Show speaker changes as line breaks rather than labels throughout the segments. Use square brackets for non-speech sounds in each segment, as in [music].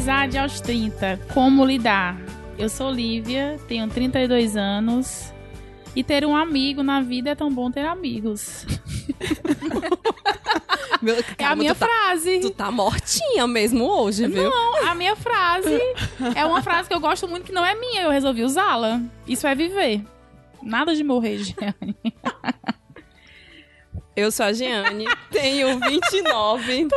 Amizade aos 30. Como lidar? Eu sou Lívia, tenho 32 anos. E ter um amigo na vida é tão bom ter amigos. [laughs]
Meu,
é a minha
tu tá,
frase.
tu tá mortinha mesmo hoje, viu?
Não, a minha frase é uma frase que eu gosto muito que não é minha, eu resolvi usá-la. Isso é viver. Nada de morrer, [laughs] Jeane.
Eu sou a Giane, tenho 29.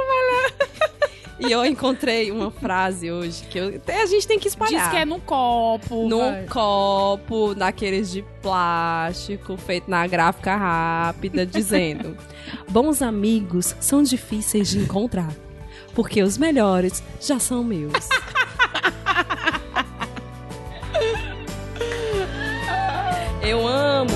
E eu encontrei uma frase hoje que eu- a gente tem que espalhar.
Diz que é num copo.
num
vai.
copo, daqueles de plástico, feito na gráfica rápida, dizendo: [laughs] Bons amigos são difíceis de encontrar, porque os melhores já são meus. Eu amo.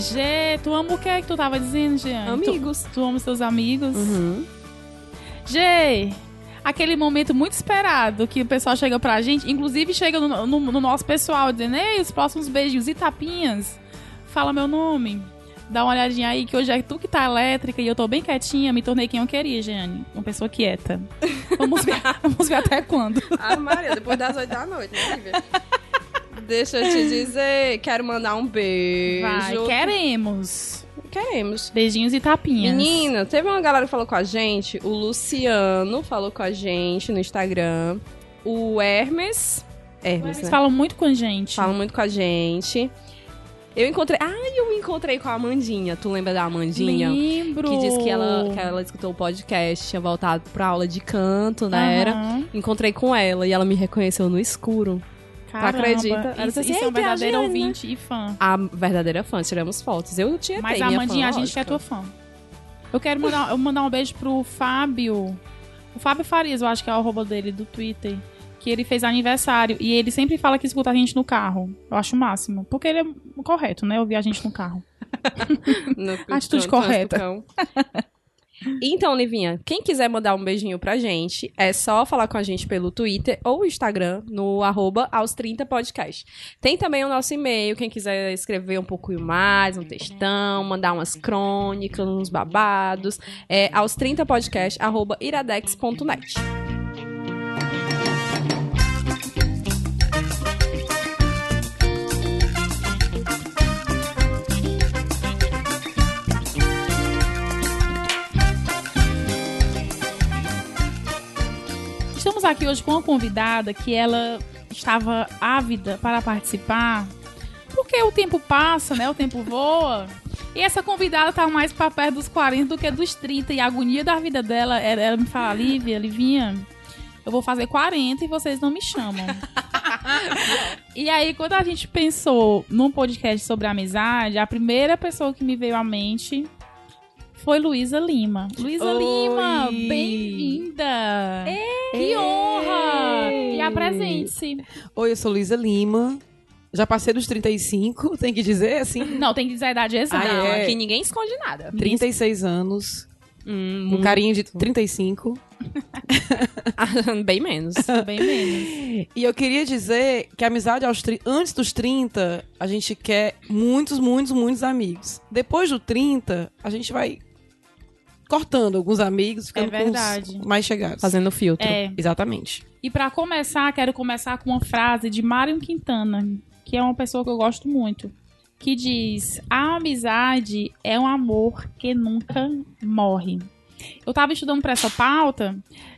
Gê, tu ama o que é que tu tava dizendo, Jeane? Tu-
Amigos.
Tu, ama os seus amigos?
Uhum.
Gê, aquele momento muito esperado que o pessoal chega pra gente, inclusive chega no, no- no nosso pessoal, dizendo, ei, os próximos beijinhos e tapinhas, fala meu nome. Dá uma olhadinha aí, que hoje é tu que tá elétrica e eu tô bem quietinha, me tornei quem eu queria, Jeane. Uma pessoa quieta. [laughs] Vamos ver, vamos ver até quando.
Ah, Maria, depois das oito da noite, né, Lívia? [laughs] Deixa eu te dizer, quero mandar um beijo.
Vai, queremos.
Queremos.
Beijinhos e tapinhas.
Menina, teve uma galera que falou com a gente. O Luciano falou com a gente no Instagram. O Hermes. Hermes,
Eles
né?
falam muito com a gente.
Falam muito com a gente. Eu encontrei. Ai, eu encontrei com a Amandinha. Tu lembra da Amandinha?
Lembro.
Que disse que ela, que ela escutou o podcast, tinha voltado pra aula de canto, né? Era.
Aham.
Encontrei com ela e ela me reconheceu no escuro.
Caramba,
acredita? Ela
Isso,
assim,
isso é um
"Eita,
verdadeiro
né?"
ouvinte e fã.
A verdadeira fã, tiramos fotos. Eu tinha
Mas a Amandinha, a gente que é tua fã. Eu quero mandar, eu mandar um beijo pro Fábio. O Fábio Farias, eu acho que é o arroba dele do Twitter. Que ele fez aniversário. E ele sempre fala que escuta a gente no carro. Eu acho o máximo. Porque ele é correto, né? Ouvir a gente no carro. [laughs]
No-
Atitude correta. [laughs]
Então, Livinha, quem quiser mandar um beijinho pra gente, é só falar com a gente pelo Twitter ou Instagram, no arroba aos 30 podcast. Tem também o nosso e-mail, quem quiser escrever um pouquinho mais, um textão, mandar umas crônicas, uns babados, é aos 30 podcast, iradex.net.
Estamos aqui hoje com uma convidada que ela estava ávida para participar. Porque o tempo passa, né? O tempo voa. E essa convidada tá mais para perto dos 40 do que dos 30. E a agonia da vida dela era ela me falar, Lívia, Livinha, eu vou fazer 40 e vocês não me chamam. [laughs] e aí, quando a gente pensou num podcast sobre amizade, a primeira pessoa que me veio à mente foi Luísa Lima. Luísa. Lima, bem-vinda! Que honra! E apresente-se.
Oi, eu sou Luísa Lima. Já passei dos 35, [laughs] tem que dizer assim.
Não, tem que dizer a idade exata.
Ah,
Não,
é.
aqui ninguém esconde nada.
36 anos,
Hum,
um carinho de 35. [laughs]
Bem menos. [laughs]
Bem menos.
E eu queria dizer que a amizade aos antes dos 30, a gente quer muitos, muitos, muitos amigos. Depois do 30, a gente vai cortando alguns amigos, ficando
É verdade.
com os mais chegados.
Fazendo filtro.
É.
Exatamente.
E pra começar, quero começar com uma frase de Mário Quintana, que é uma pessoa que eu gosto muito, que diz: "A amizade é um amor que nunca morre". Eu tava estudando para essa pauta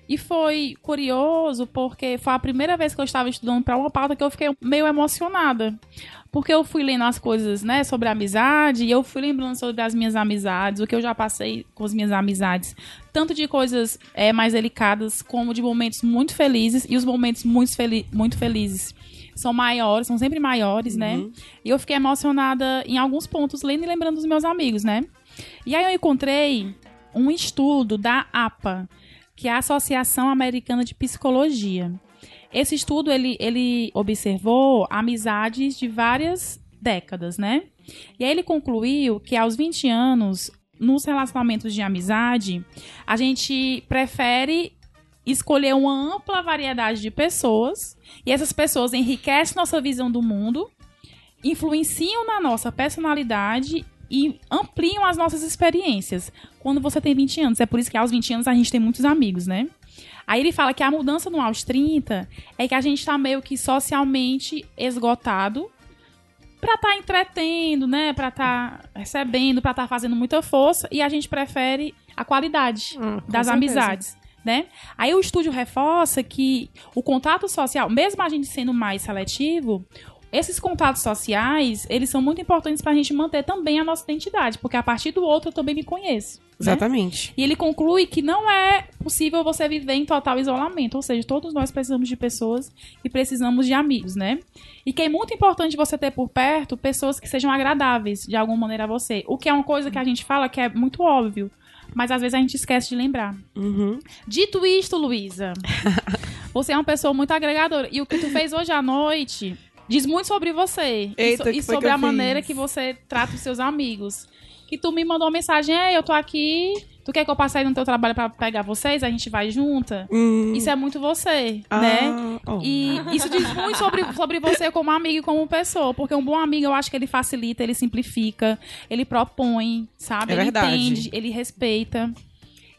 e foi curioso porque foi a primeira vez que eu estava estudando para uma pauta que eu fiquei meio emocionada. Porque eu fui lendo as coisas, né, sobre amizade, e eu fui lembrando sobre as minhas amizades, o que eu já passei com as minhas amizades. Tanto de coisas é, mais delicadas, como de momentos muito felizes, e os momentos muito, fel muito felizes são maiores, são sempre maiores, né? E eu fiquei emocionada em alguns pontos, lendo e lembrando dos meus amigos, né? E aí eu encontrei um estudo da APA, que é a Associação Americana de Psicologia. Esse estudo ele, ele observou amizades de várias décadas, né? E aí ele concluiu que aos 20 anos, nos relacionamentos de amizade, a gente prefere escolher uma ampla variedade de pessoas e essas pessoas enriquecem nossa visão do mundo influenciam na nossa personalidade e ampliam as nossas experiências. Quando você tem 20 anos, é por isso que aos 20 anos a gente tem muitos amigos, né? Aí ele fala que a mudança no aos 30 é que a gente tá meio que socialmente esgotado pra tá entretendo, né? Pra tá recebendo, pra tá fazendo muita força e a gente prefere a qualidade
Hum,
das
certeza.
amizades, né? Aí o estúdio reforça que o contato social, mesmo a gente sendo mais seletivo, esses contatos sociais, eles são muito importantes pra gente manter também a nossa identidade, porque a partir do outro eu também me conheço. né?
Exatamente.
E ele conclui que não é possível você viver em total isolamento, ou seja, todos nós precisamos de pessoas e precisamos de amigos, né? E que é muito importante você ter por perto pessoas que sejam agradáveis de alguma maneira a você. O que é uma coisa que a gente fala que é muito óbvio, mas às vezes a gente esquece de lembrar.
Uhum.
Dito isto, Luísa, [laughs] você é uma pessoa muito agregadora. E o que tu fez hoje à noite diz muito sobre você. E
Eita,
so-
que
e, sobre a maneira
fiz?
que você trata os seus amigos. Que tu me mandou uma mensagem, ei, eu tô aqui. Tu quer que eu passe aí no teu trabalho pra pegar vocês? A gente vai junta?
Hum.
Isso é muito você,
Ah,
né?
ó.
E isso diz muito sobre, sobre você como amigo e como pessoa. Porque um bom amigo, eu acho que ele facilita, ele simplifica, ele propõe, sabe?
É
ele
verdade.
entende, ele respeita.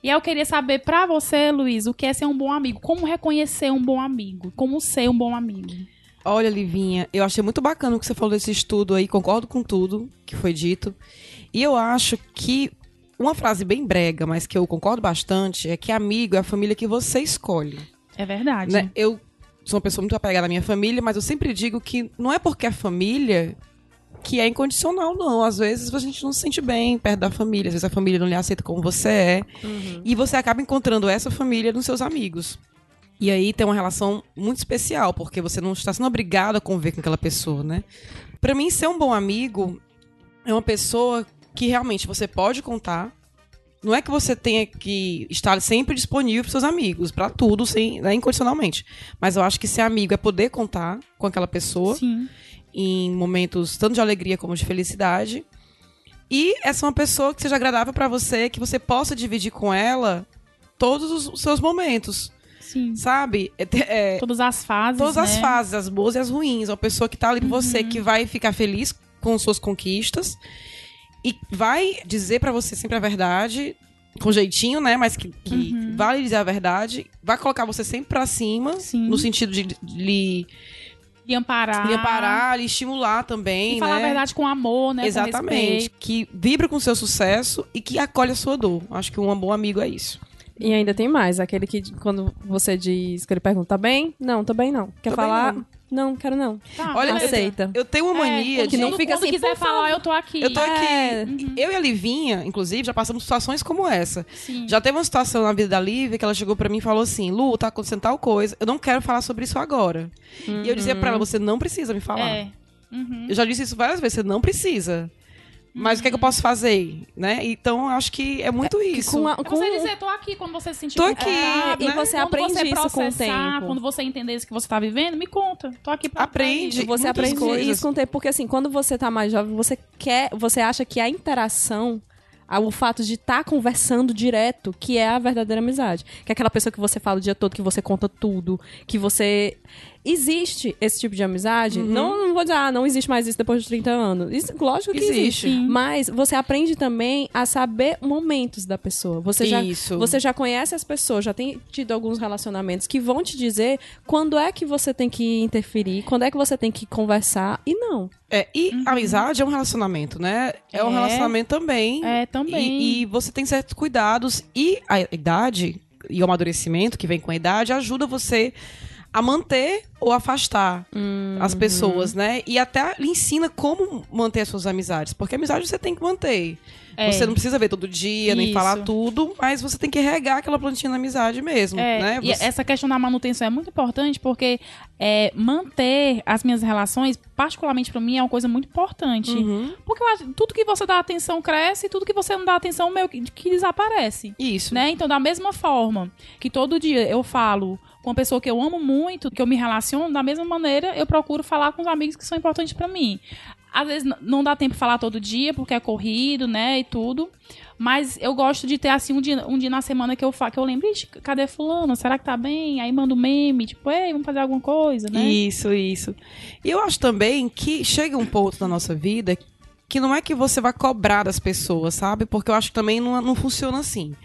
E aí eu queria saber pra você, Luiz, o que é ser um bom amigo? Como reconhecer um bom amigo? Como ser um bom amigo?
Olha, Livinha, eu achei muito bacana o que você falou desse estudo aí, concordo com tudo que foi dito. E eu acho que uma frase bem brega, mas que eu concordo bastante, é que amigo é a família que você escolhe.
É verdade.
Né? Eu sou uma pessoa muito apegada à minha família, mas eu sempre digo que não é porque é família que é incondicional, não. Às vezes a gente não se sente bem perto da família, às vezes a família não lhe aceita como você é. E você acaba encontrando essa família nos seus amigos. E aí tem uma relação muito especial, porque você não está sendo obrigado a conviver com aquela pessoa, né? Pra mim, ser um bom amigo é uma pessoa que realmente você pode contar. Não é que você tenha que estar sempre disponível para seus amigos, pra tudo, sem, né, incondicionalmente. Mas eu acho que ser amigo é poder contar com aquela pessoa
Sim.
em momentos tanto de alegria como de felicidade. E essa é uma pessoa que seja agradável pra você, que você possa dividir com ela todos os- os seus momentos,
Sim.
sabe? É, é,
Todas as fases.
todas as
né?
fases, as boas e as ruins. Uma pessoa que tá ali por você, que vai ficar feliz com suas conquistas e vai dizer pra você sempre a verdade, com jeitinho, né? Mas que, que vai lhe dizer a verdade, vai colocar você sempre pra cima,
Sim.
no sentido de, de lhe,
De amparar.
lhe amparar, lhe estimular também,
E falar
né?
a verdade com amor, né?
Exatamente. Que vibra com o seu sucesso e que acolhe a sua dor. Acho que um bom amigo é isso.
E ainda tem mais, aquele que quando você diz que ele pergunta, tá bem? Não, tô bem não. Quer
Tô bem,
falar?
não.
Não, quero não.
Tá,
Olha,
aceita.
Eu tenho uma mania
É,
de.
não fica
quando
assim,
quiser falar, eu tô aqui.
Eu tô aqui.
É.
Eu e a Livinha, inclusive, já passamos situações como essa.
Sim.
Já teve uma situação na vida da Lívia que ela chegou pra mim e falou assim: Lu, tá acontecendo tal coisa, eu não quero falar sobre isso agora. E eu dizia pra ela: você não precisa me falar.
É. Uhum.
Eu já disse isso várias vezes, você não precisa. Mas o que é que eu posso fazer? Né? Então, eu acho que é muito isso.
Com a-
É
com-
você dizer, tô aqui quando você se sentir
Tô aqui,
confortável,
e você
quando
aprende
você
isso com o tempo.
Quando você entender isso que você tá vivendo, me conta. Tô aqui pra
Aprende.
pra isso.
Você aprende
coisas.
isso com o tempo, porque assim, quando você tá mais jovem, você quer, você acha que a interação, o fato de estar conversando direto, que é a verdadeira amizade. Que é aquela pessoa que você fala o dia todo, que você conta tudo, que você existe esse tipo de amizade.
Uhum.
Não, não vou dizer, ah, não existe mais isso depois de 30 anos. Isso, lógico que existe.
Existe.
Mas você aprende também a saber momentos da pessoa. Você já,
Isso.
você já conhece as pessoas, já tem tido alguns relacionamentos que vão te dizer quando é que você tem que interferir, quando é que você tem que conversar e não.
É, e amizade é um relacionamento, né? É, um
É.
relacionamento também.
É, também.
E, e você tem certos cuidados. E a idade e o amadurecimento que vem com a idade ajuda você a manter ou afastar as pessoas, né? E até lhe ensina como manter as suas amizades. Porque amizade você tem que manter.
É.
Você não precisa ver todo dia, nem
Isso.
falar tudo, mas você tem que regar aquela plantinha na amizade mesmo,
É,
né?
e
Você-
essa questão da manutenção é muito importante porque é, manter as minhas relações, particularmente pra mim, é uma coisa muito importante.
Uhum.
Porque tudo que você dá atenção cresce e tudo que você não dá atenção meio que, que desaparece.
Isso.
Né? Então, da mesma forma que todo dia eu falo com uma pessoa que eu amo muito, que eu me relaciono, da mesma maneira eu procuro falar com os amigos que são importantes pra mim. Às vezes não dá tempo de falar todo dia, porque é corrido, né, e tudo. Mas eu gosto de ter, assim, um dia, um dia na semana que eu falo, que eu lembro, "Ixi, cadê fulano? Será que tá bem? Aí mando meme, tipo, ei, vamos fazer alguma coisa, né?
Isso, isso. E eu acho também que chega um ponto na nossa vida que não é que você vai cobrar das pessoas, sabe? Porque eu acho que também não, não funciona assim.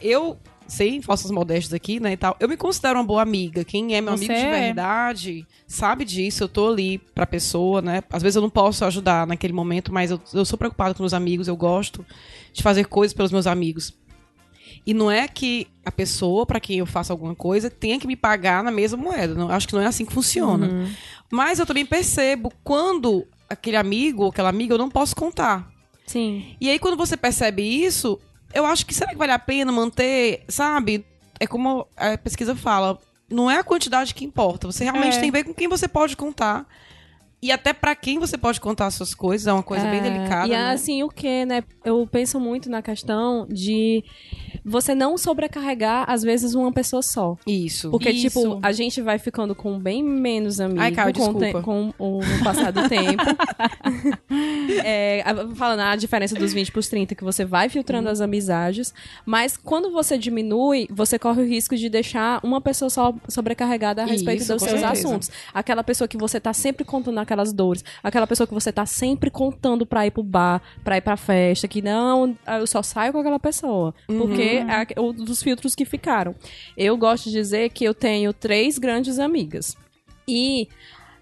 Eu, sem falsas modestas aqui, né, e tal, eu me considero uma boa amiga. Quem é meu
Você
amigo de
é.
verdade sabe disso. Eu tô ali pra pessoa, né? Às vezes eu não posso ajudar naquele momento, mas eu, eu sou preocupada com meus amigos, eu gosto de fazer coisas pelos meus amigos. E não é que a pessoa para quem eu faço alguma coisa tenha que me pagar na mesma moeda. Não, acho que não é assim que funciona.
Uhum.
Mas eu também percebo quando aquele amigo ou aquela amiga eu não posso contar.
Sim.
E aí quando você percebe isso, eu acho que será que vale a pena manter, sabe? É como a pesquisa fala, não é a quantidade que importa. Você realmente
É.
tem que ver com quem você pode contar. E até pra quem você pode contar as suas coisas, é uma coisa bem
É,
delicada.
E
né?
assim, o que, né? Eu penso muito na questão de você não sobrecarregar, às vezes, uma pessoa só.
Isso.
Porque,
Isso.
tipo, a gente vai ficando com bem menos amigos
Ai, Caio,
com, te- com o passar do tempo. [laughs] É, a- falando a diferença dos 20 pros 30, que você vai filtrando
Uhum.
as amizades. Mas quando você diminui, você corre o risco de deixar uma pessoa só sobrecarregada a respeito
Isso,
dos seus
certeza.
assuntos. Aquela pessoa que você tá sempre contando aquelas dores. Aquela pessoa que você tá sempre contando pra ir pro bar, pra ir pra festa. Que não, eu só saio com aquela pessoa. Porque é o dos filtros que ficaram. Eu gosto de dizer que eu tenho três grandes amigas. E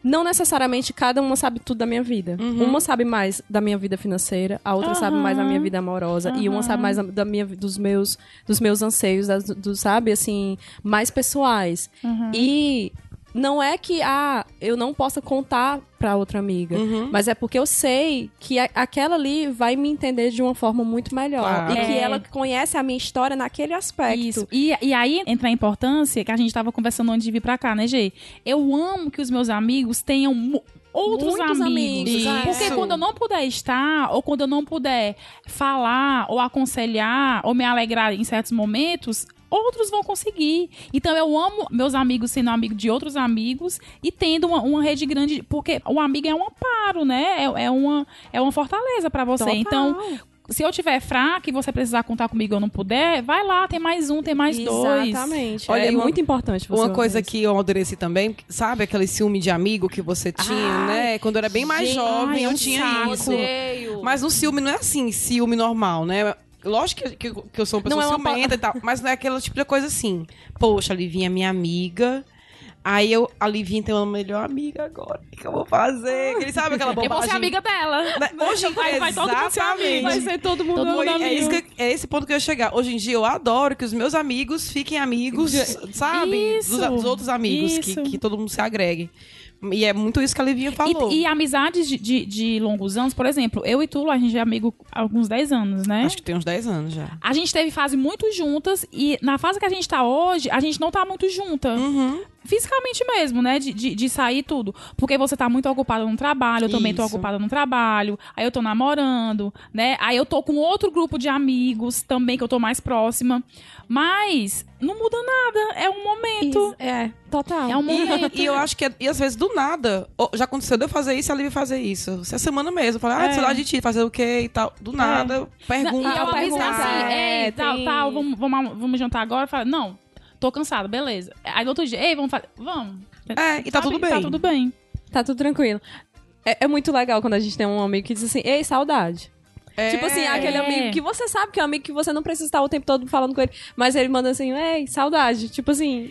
não necessariamente cada uma sabe tudo da minha vida. Uma sabe mais da minha vida financeira, a outra sabe mais da minha vida amorosa e uma sabe mais da, da minha dos meus dos meus anseios, das, do, sabe, assim, mais pessoais. E não é que ah, eu não possa contar pra outra amiga,
Uhum.
mas é porque eu sei que a- aquela ali vai me entender de uma forma muito melhor
Claro.
e que
É.
ela conhece a minha história naquele aspecto.
Isso. E, e aí entra a importância que a gente tava conversando antes de vir pra cá, né, Gê? Eu amo que os meus amigos tenham outros
Muitos
amigos.
amigos.
Porque quando eu não puder estar, ou quando eu não puder falar, ou aconselhar, ou me alegrar em certos momentos, outros vão conseguir. Então eu amo meus amigos sendo amigo de outros amigos e tendo uma, uma rede grande, porque o amigo é um amparo, né? É, é uma, é uma fortaleza pra você.
Total.
Então, se eu tiver fraca e você precisar contar comigo e eu não puder, vai lá, tem mais um, tem mais dois.
Exatamente.
Olha,
é
uma-
muito importante você
Uma coisa
isso.
que eu amadureci também, sabe aquele ciúme de amigo que você tinha, né? Quando eu era bem mais
gente,
jovem,
ai,
eu
um
tinha
saco.
isso.
Odeio.
Mas no ciúme não é assim, ciúme normal, né? Lógico que, que, que eu sou uma pessoa
Não é uma pa-
ciumenta e tal, mas não é aquele tipo de coisa assim. Poxa, a Livinha é minha amiga. Aí eu, a Livinha tem uma melhor amiga agora. O que, que eu vou fazer? Ele sabe aquela [laughs]
Eu
bobagem.
vou ser amiga dela.
Hoje,
Vai- vai todo mundo ser amigo.
Vai ser todo mundo
Todo mundo
é, isso que- é esse ponto que eu ia chegar. Hoje em dia eu adoro que os meus amigos fiquem amigos, [laughs] sabe?
Isso.
Dos, dos outros amigos, que, que todo mundo se agregue. E é muito isso que a Livinha falou.
E, e amizades de, de, de longos anos, por exemplo, eu e tu, a gente é amigo há alguns 10 anos, né?
Acho que tem uns 10 anos já.
A gente teve fase muito juntas e na fase que a gente tá hoje, a gente não tá muito junta.
Uhum.
Fisicamente mesmo, né? De, de, de sair tudo. Porque você tá muito ocupada no trabalho, eu também tô
Isso.
ocupada no trabalho, aí eu tô namorando, né? Aí eu tô com outro grupo de amigos também que eu tô mais próxima. Mas não muda nada, é um momento.
Isso, É, total.
É um momento.
E, e eu acho que, é- e às vezes, do nada, já aconteceu de eu fazer isso e a Lívia fazer isso. Essa semana mesmo. Eu falei, ah,
É.
sei lá de ti, fazer o quê e tal. Do nada, eu pergunto.
E eu
Ah, pergunta,
assim,
é,
ei, tal,
tem-
tal, vamos, vamos, vamos jantar agora? Fala, não, tô cansada, beleza. Aí no outro dia, ei, vamos fazer, vamos.
É, e tá tudo bem.
Tá tudo bem.
Tá tudo tranquilo. É, é muito legal quando a gente tem um amigo que diz assim, ei, saudade.
É.
Tipo assim, aquele
É.
amigo que você sabe que é um amigo que você não precisa estar o tempo todo falando com ele, mas ele manda assim, ei, saudade. Tipo assim.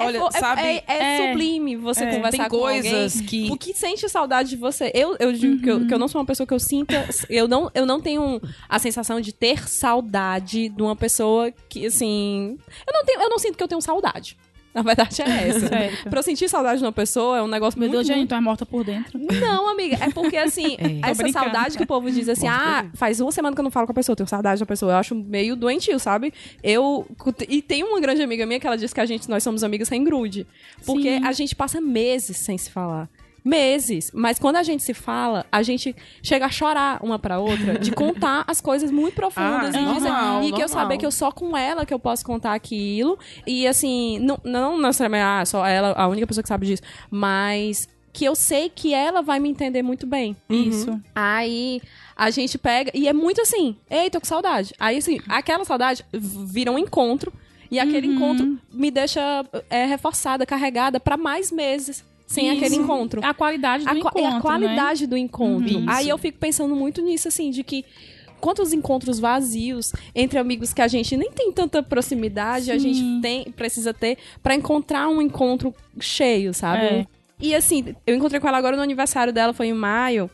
É
Olha,
é,
sabe-
É, é
É.
sublime você
É.
conversar
Tem
com
coisas
alguém
que-
o que sente saudade de você. Eu, eu digo que, eu, que eu não sou uma pessoa que eu sinta. Eu não, eu não tenho a sensação de ter saudade de uma pessoa que, assim. Eu não, tenho, eu não sinto que eu tenho saudade. Na verdade é [laughs] essa.
Certo.
pra eu sentir saudade de uma pessoa é um negócio
Meu
muito,
Deus, gente, tu é morta por dentro.
não, amiga, é porque assim, [laughs]
É.
Essa saudade que o povo diz assim, ah, faz uma semana que eu não falo com a pessoa, eu tenho saudade da pessoa. Eu acho meio doentio, sabe? Eu. E tem uma grande amiga minha que ela diz que a gente, nós somos amigas sem grude. Porque
Sim.
a gente passa meses sem se falar. Meses. Mas quando a gente se fala, a gente chega a chorar uma pra outra de contar as coisas muito profundas
Ah,
e, dizer-
normal,
e que eu
normal.
saber que eu só com ela que eu posso contar aquilo. E assim, não, não necessariamente, ah, só ela, a única pessoa que sabe disso. Mas que eu sei que ela vai me entender muito bem.
Isso.
Aí a gente pega. E é muito assim, ei, tô com saudade. Aí, assim, aquela saudade vira um encontro. E aquele
Uhum.
encontro me deixa é, reforçada, carregada pra mais meses sem
Isso.
aquele encontro.
A qualidade do
A,
encontro,
é a
né?
qualidade do encontro.
Uhum.
Aí eu fico pensando muito nisso, assim, de que quantos encontros vazios entre amigos que a gente nem tem tanta proximidade, a
Sim.
gente tem, precisa ter pra encontrar um encontro cheio, sabe?
É.
E assim, eu encontrei com ela agora no aniversário dela, foi em maio,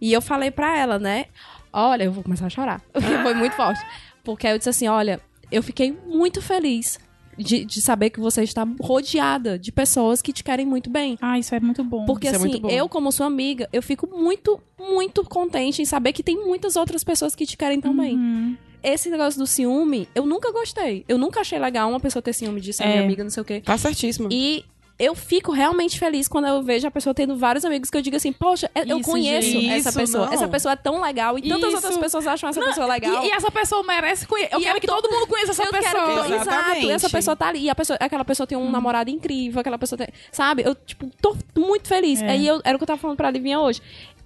e eu falei pra ela, né? Olha, eu vou começar a chorar, porque [laughs] foi muito forte. Porque aí eu disse assim: olha, eu fiquei muito feliz de, de saber que você está rodeada de pessoas que te querem muito bem.
Ah, isso é muito bom.
Porque
Isso é
assim,
muito bom.
eu como sua amiga, eu fico muito, muito contente em saber que tem muitas outras pessoas que te querem também.
Uhum.
Esse negócio do ciúme, eu nunca gostei. Eu nunca achei legal uma pessoa ter ciúme de ser
É.
minha amiga, não sei o quê.
Tá certíssimo.
E eu fico realmente feliz quando eu vejo a pessoa tendo vários amigos que eu digo assim, poxa, eu
Isso,
conheço
gente.
essa
Isso,
pessoa.
não.
Essa pessoa é tão legal e tantas
Isso.
outras pessoas acham essa pessoa legal.
E, e essa pessoa merece conhecer. Eu
E
quero
eu
que
tô-
todo mundo conheça essa
eu
pessoa.
que, exato,
Exatamente.
essa pessoa tá ali, e a pessoa, aquela pessoa tem um namorado incrível, aquela pessoa tem, sabe? Eu tipo tô muito feliz.
É.
Aí eu era o que eu tava falando pra Livinha hoje.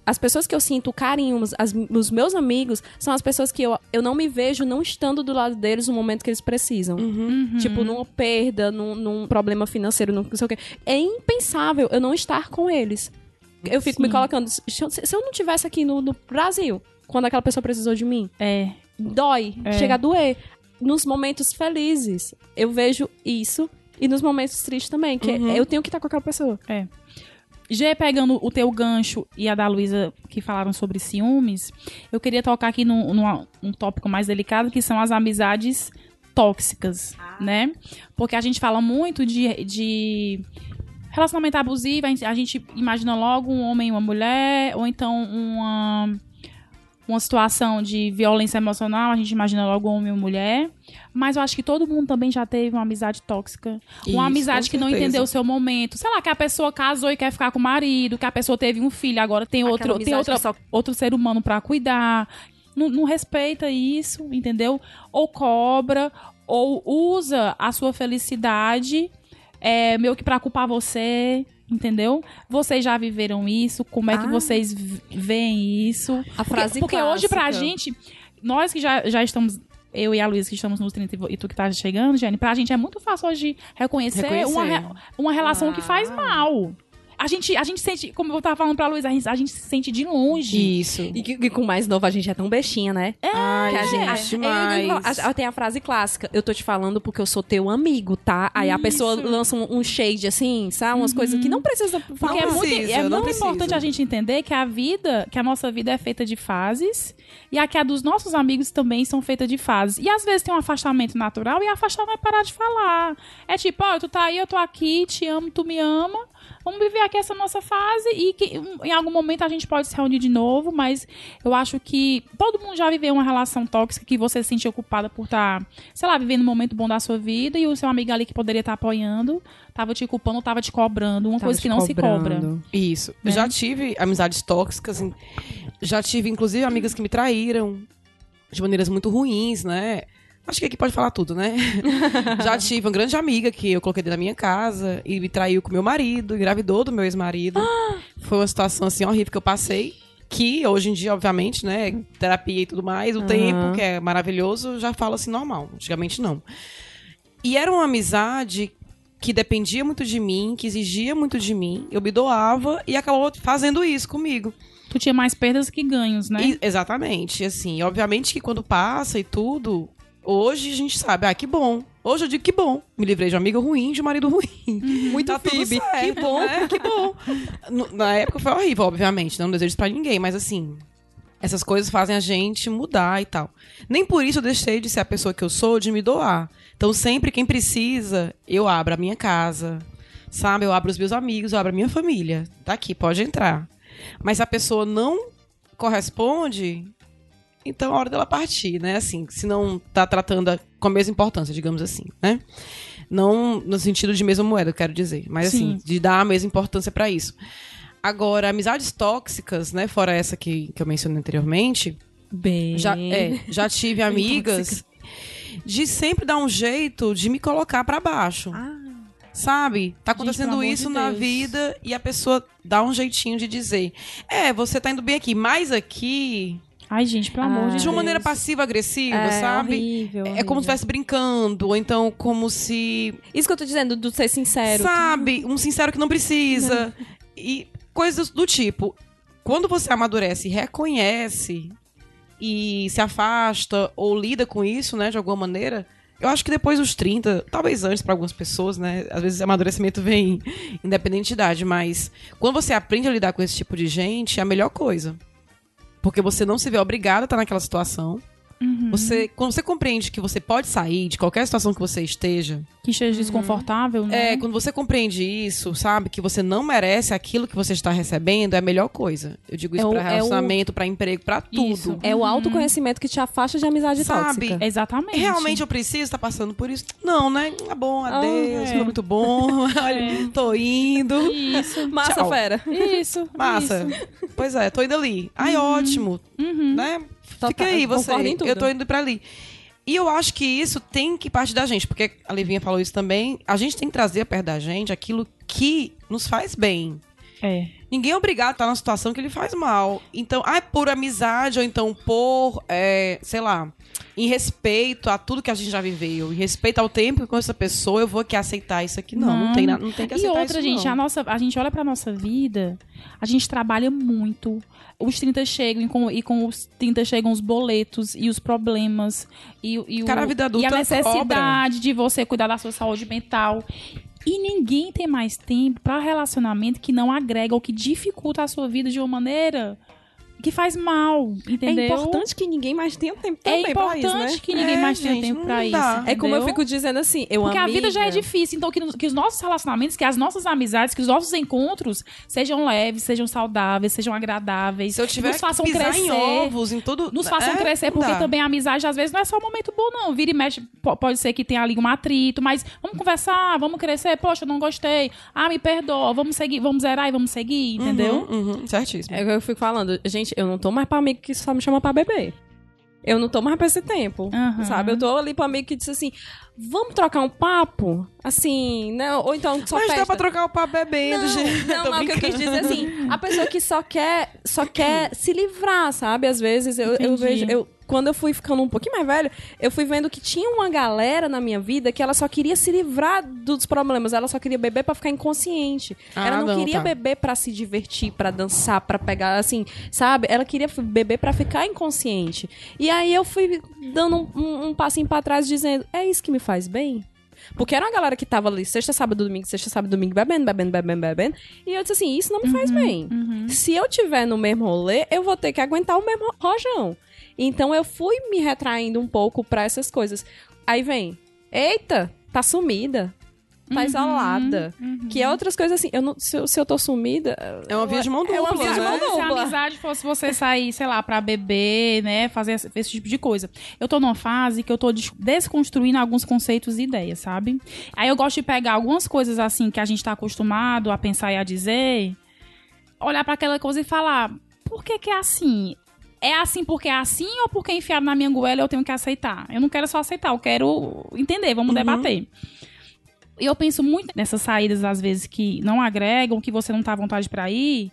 As pessoas que eu sinto carinho, os, as- os meus amigos, são as pessoas que eu, eu não me vejo não estando do lado deles no momento que eles precisam.
Uhum.
Tipo, numa perda, num, num problema financeiro, num não sei o quê. É impensável eu não estar com eles. Eu fico me
Sim.
colocando. Se eu, se eu não tivesse aqui no, no Brasil, quando aquela pessoa precisou de mim,
É.
dói,
É.
chega a doer. Nos momentos felizes, eu vejo isso. E nos momentos tristes também, que
Uhum.
eu tenho que estar com aquela pessoa.
G, pegando o teu gancho e a da Luísa que falaram sobre ciúmes, eu queria tocar aqui num, num um tópico mais delicado, que são as amizades tóxicas, né? Porque a gente fala muito de, de relacionamento abusivo, a gente, a gente imagina logo um homem e uma mulher, ou então uma, uma situação de violência emocional, a gente imagina logo homem e uma mulher. Mas eu acho que todo mundo também já teve uma amizade tóxica.
Isso,
uma amizade que não entendeu o seu momento. Sei lá, que a pessoa casou e quer ficar com o marido, que a pessoa teve um filho, agora tem outro, tem outra,
só-
outro ser humano pra cuidar. Não, não respeita isso, entendeu? Ou cobra, ou usa a sua felicidade é, meio que pra culpar você, entendeu? Vocês já viveram isso? Como é que
Ah.
vocês v- veem isso?
A frase
Porque, porque hoje pra gente, nós que já, já estamos, eu e a Luísa que estamos nos 30 e tu que tá chegando, Jenny, pra gente é muito fácil hoje reconhecer,
Reconhecer.
Uma, re- uma relação que faz
Ah.
mal. A gente, a gente sente, como eu tava falando pra Luísa, a gente, a gente se sente de longe.
Isso.
E, que- que com mais novo a gente é tão bestinha, né?
Ai,
Que a gente,
gente, demais.
a- a- tem a frase clássica, eu tô te falando porque eu sou teu amigo, tá? Aí a pessoa lança um, um shade assim, sabe? Umas coisas que não precisa falar.
Porque é
Não
muito,
precisa,
é
não
muito
precisa.
importante a gente entender que a vida, que a nossa vida é feita de fases e a que a dos nossos amigos também são feitas de fases. E às vezes tem um afastamento natural e afastar é parar de falar. É tipo, ó, tu tá aí, eu tô aqui, te amo, tu me ama. Vamos viver aqui essa nossa fase e que em algum momento a gente pode se reunir de novo, mas eu acho que todo mundo já viveu uma relação tóxica que você se sente ocupada por estar, sei lá, vivendo um momento bom da sua vida e o seu amigo ali que poderia estar apoiando tava te culpando ou tava te cobrando, uma
Tava
coisa que não se cobra.
cobrando.
Isso.
Né?
Já tive amizades tóxicas. Já tive, inclusive, amigas que me traíram de maneiras muito ruins, né? Acho que aqui pode falar tudo, né? [laughs] Já tive uma grande amiga que eu coloquei dentro da minha casa e me traiu com meu marido, engravidou do meu ex-marido. [gasps] Foi uma situação, assim, horrível que eu passei. Que hoje em dia, obviamente, né? Terapia e tudo mais, o
Aham.
tempo, que é maravilhoso, já falo assim normal. Antigamente não. E era uma amizade que dependia muito de mim, que exigia muito de mim. Eu me doava e acabou fazendo isso comigo.
Tu tinha mais perdas que ganhos, né?
E- exatamente, assim. Obviamente que quando passa e tudo, hoje a gente sabe, ah, que bom. Hoje eu digo que bom. Me livrei de um amigo ruim, de um marido ruim.
Muito
Tá certo,
Que bom.
né? Que bom. Na época foi horrível, obviamente. Não desejo isso pra ninguém, mas assim. Essas coisas fazem a gente mudar e tal. Nem por isso eu deixei de ser a pessoa que eu sou, de me doar. Então, sempre quem precisa, eu abro a minha casa, sabe? Eu abro os meus amigos, eu abro a minha família. Tá aqui, pode entrar. Mas se a pessoa não corresponde, então é hora dela partir, né? Assim, se não tá tratando a- com a mesma importância, digamos assim, né? Não no sentido de mesma moeda, eu quero dizer, mas
Sim.
assim, de dar a mesma importância pra isso. Agora, amizades tóxicas, né? Fora essa que, que eu mencionei anteriormente,
Bem.
já, é, já tive amigas de sempre dar um jeito de me colocar pra baixo.
Ah.
Sabe? Tá acontecendo
amor
isso
de
na vida e a pessoa dá um jeitinho de dizer: É, você tá indo bem aqui, mas aqui.
Ai, gente, pelo amor de
De uma
Deus.
maneira passiva-agressiva,
É,
sabe?
horrível,
É como
horrível.
se estivesse brincando, ou então como se.
Isso que eu tô dizendo, do ser sincero.
Sabe? Um sincero que não precisa. E coisas do tipo. Quando você amadurece e reconhece e se afasta ou lida com isso, né, de alguma maneira, eu acho que depois dos 30, talvez antes pra algumas pessoas, né, às vezes amadurecimento vem independente de idade, mas quando você aprende a lidar com esse tipo de gente, é a melhor coisa. Porque você não se vê obrigado a estar naquela situação.
Uhum.
Você, quando você compreende que você pode sair de qualquer situação que você esteja,
Que esteja desconfortável, né?
é, quando você compreende isso, sabe, que você não merece aquilo que você está recebendo, é a melhor coisa. Eu digo isso
É o-
pra
é o-
relacionamento, pra emprego, pra tudo.
Isso.
É o autoconhecimento que te afasta de amizade
Sabe?
tóxica.
Exatamente.
Realmente eu preciso estar passando por isso? Não, né? Tá bom, adeus,
é.
foi muito bom. [laughs] [laughs] Olha, tô indo.
Isso.
Massa,
Tchau.
fera.
Isso.
Massa. Pois é, tô indo ali. Ai, ótimo.
Uhum.
Né?
Total,
Fica aí, você. Eu tô indo pra ali. E eu acho que isso tem que partir da gente, porque a Livinha falou isso também. A gente tem que trazer perto da gente aquilo que nos faz bem.
É.
Ninguém é obrigado a estar numa situação que lhe faz mal. Então, ah, é por amizade, ou então por, é, sei lá, em respeito a tudo que a gente já viveu, em respeito ao tempo com essa pessoa, eu vou aqui aceitar isso aqui. Não, não,
Não.
tem, não tem que
E
aceitar
outra,
isso,
gente,
não.
a, nossa, a gente olha pra nossa vida, a gente trabalha muito. Os 30 chegam e com, e com os 30 chegam os boletos e os problemas. E, o- e, o-
Cara, a vida
e
adulta
a necessidade de você cuidar da sua saúde mental. E ninguém tem mais tempo pra relacionamento que não agrega ou que dificulta a sua vida de uma maneira que faz mal, entendeu?
É importante que ninguém mais tenha tempo
É
pra isso,
importante
né?
que ninguém
É,
mais tenha
gente,
tempo pra isso.
É como eu fico dizendo assim, eu
Porque a vida já é
amiga,
difícil, então que, que os nossos relacionamentos, que as nossas amizades, que os nossos encontros sejam leves, sejam saudáveis, sejam agradáveis,
Se eu tiver
nos façam
que pisar
crescer.
em ovos, em tudo...
Nos façam
é,
crescer, porque
dá.
também a amizade às vezes não é só um momento bom, não. Vira e mexe, po- pode ser que tenha ali um atrito, mas vamos conversar, vamos crescer. Poxa, eu não gostei. Ah, me perdoa, vamos seguir, vamos zerar e vamos seguir, entendeu?
Uhum, uhum, certíssimo.
É o que eu fico falando, gente, eu não tô mais pra amigo que só me chama pra beber. Eu não tô mais pra esse tempo,
Aham.
sabe? Eu tô ali pra amigo que diz assim, vamos trocar um papo? Assim, né? Ou então só
Mas
festa.
dá pra trocar o papo bebendo,
Não,
gente.
não, [laughs] mas o que eu quis dizer assim, a pessoa que só quer, só quer se livrar, sabe? Às vezes eu, eu vejo, eu, quando eu fui ficando um pouquinho mais velho, eu fui vendo que tinha uma galera na minha vida que ela só queria se livrar dos problemas, ela só queria beber pra ficar inconsciente.
Ah,
ela não,
não,
queria
tá.
beber pra se divertir, pra dançar, pra pegar assim, sabe? Ela queria beber pra ficar inconsciente. E aí eu fui dando um, um, um passinho pra trás dizendo, é isso que me faz bem? Porque era uma galera que tava ali sexta, sábado, domingo, sexta, sábado, domingo, bebendo, bebendo, bebendo, bebendo. E eu disse assim, isso não me faz bem. Se eu tiver no mesmo rolê, eu vou ter que aguentar o mesmo rojão. Então eu fui me retraindo um pouco pra essas coisas. Aí vem, eita, tá sumida. Tá isolada. Que é outras coisas assim. Eu não, se, eu, se eu tô sumida.
É uma via de mão
É uma
dupla,
via de
né?
mão
Se a
dupla.
amizade fosse você sair, sei lá, pra beber, né, fazer esse, esse tipo de coisa. Eu tô numa fase que eu tô des- desconstruindo alguns conceitos e ideias, sabe? Aí eu gosto de pegar algumas coisas assim que a gente tá acostumado a pensar e a dizer, olhar pra aquela coisa e falar, por que que é assim? É assim porque é assim ou porque é enfiado na minha goela eu tenho que aceitar? Eu não quero só aceitar, eu quero entender, vamos debater. E eu penso muito nessas saídas, às vezes, que não agregam, que você não tá à vontade pra ir.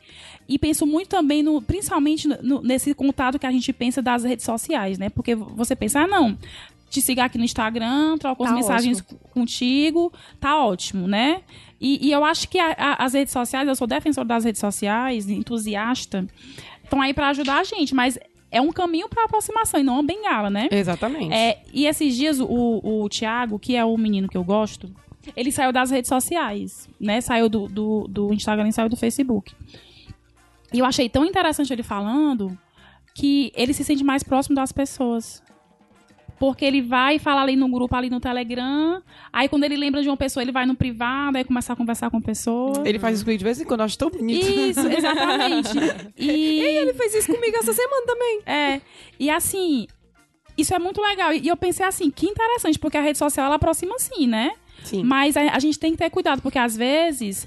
E penso muito também, no, principalmente no- nesse contato que a gente pensa das redes sociais, né? Porque você pensa, ah, não, te siga aqui no Instagram, troco as
Tá
mensagens contigo, tá ótimo, né? E, e eu acho que a- a- as redes sociais, eu sou defensor das redes sociais, entusiasta, estão aí pra ajudar a gente, mas é um caminho pra aproximação e não uma bengala, né?
Exatamente.
É, e esses dias o, o Thiago, que é o menino que eu gosto, ele saiu das redes sociais, né? Saiu do, do, do Instagram e saiu do Facebook. E eu achei tão interessante ele falando que ele se sente mais próximo das pessoas. Porque ele vai falar ali no grupo, ali no Telegram. Aí quando ele lembra de uma pessoa, ele vai no privado, aí começa a conversar com a pessoa.
Ele faz isso comigo de vez em quando, eu acho tão bonito.
Isso, exatamente. [laughs] E
Ele fez isso comigo essa semana também.
é. E assim, isso é muito legal. E eu pensei assim, que interessante, porque a rede social ela aproxima sim, né?
Sim.
Mas a, a gente tem que ter cuidado, porque às vezes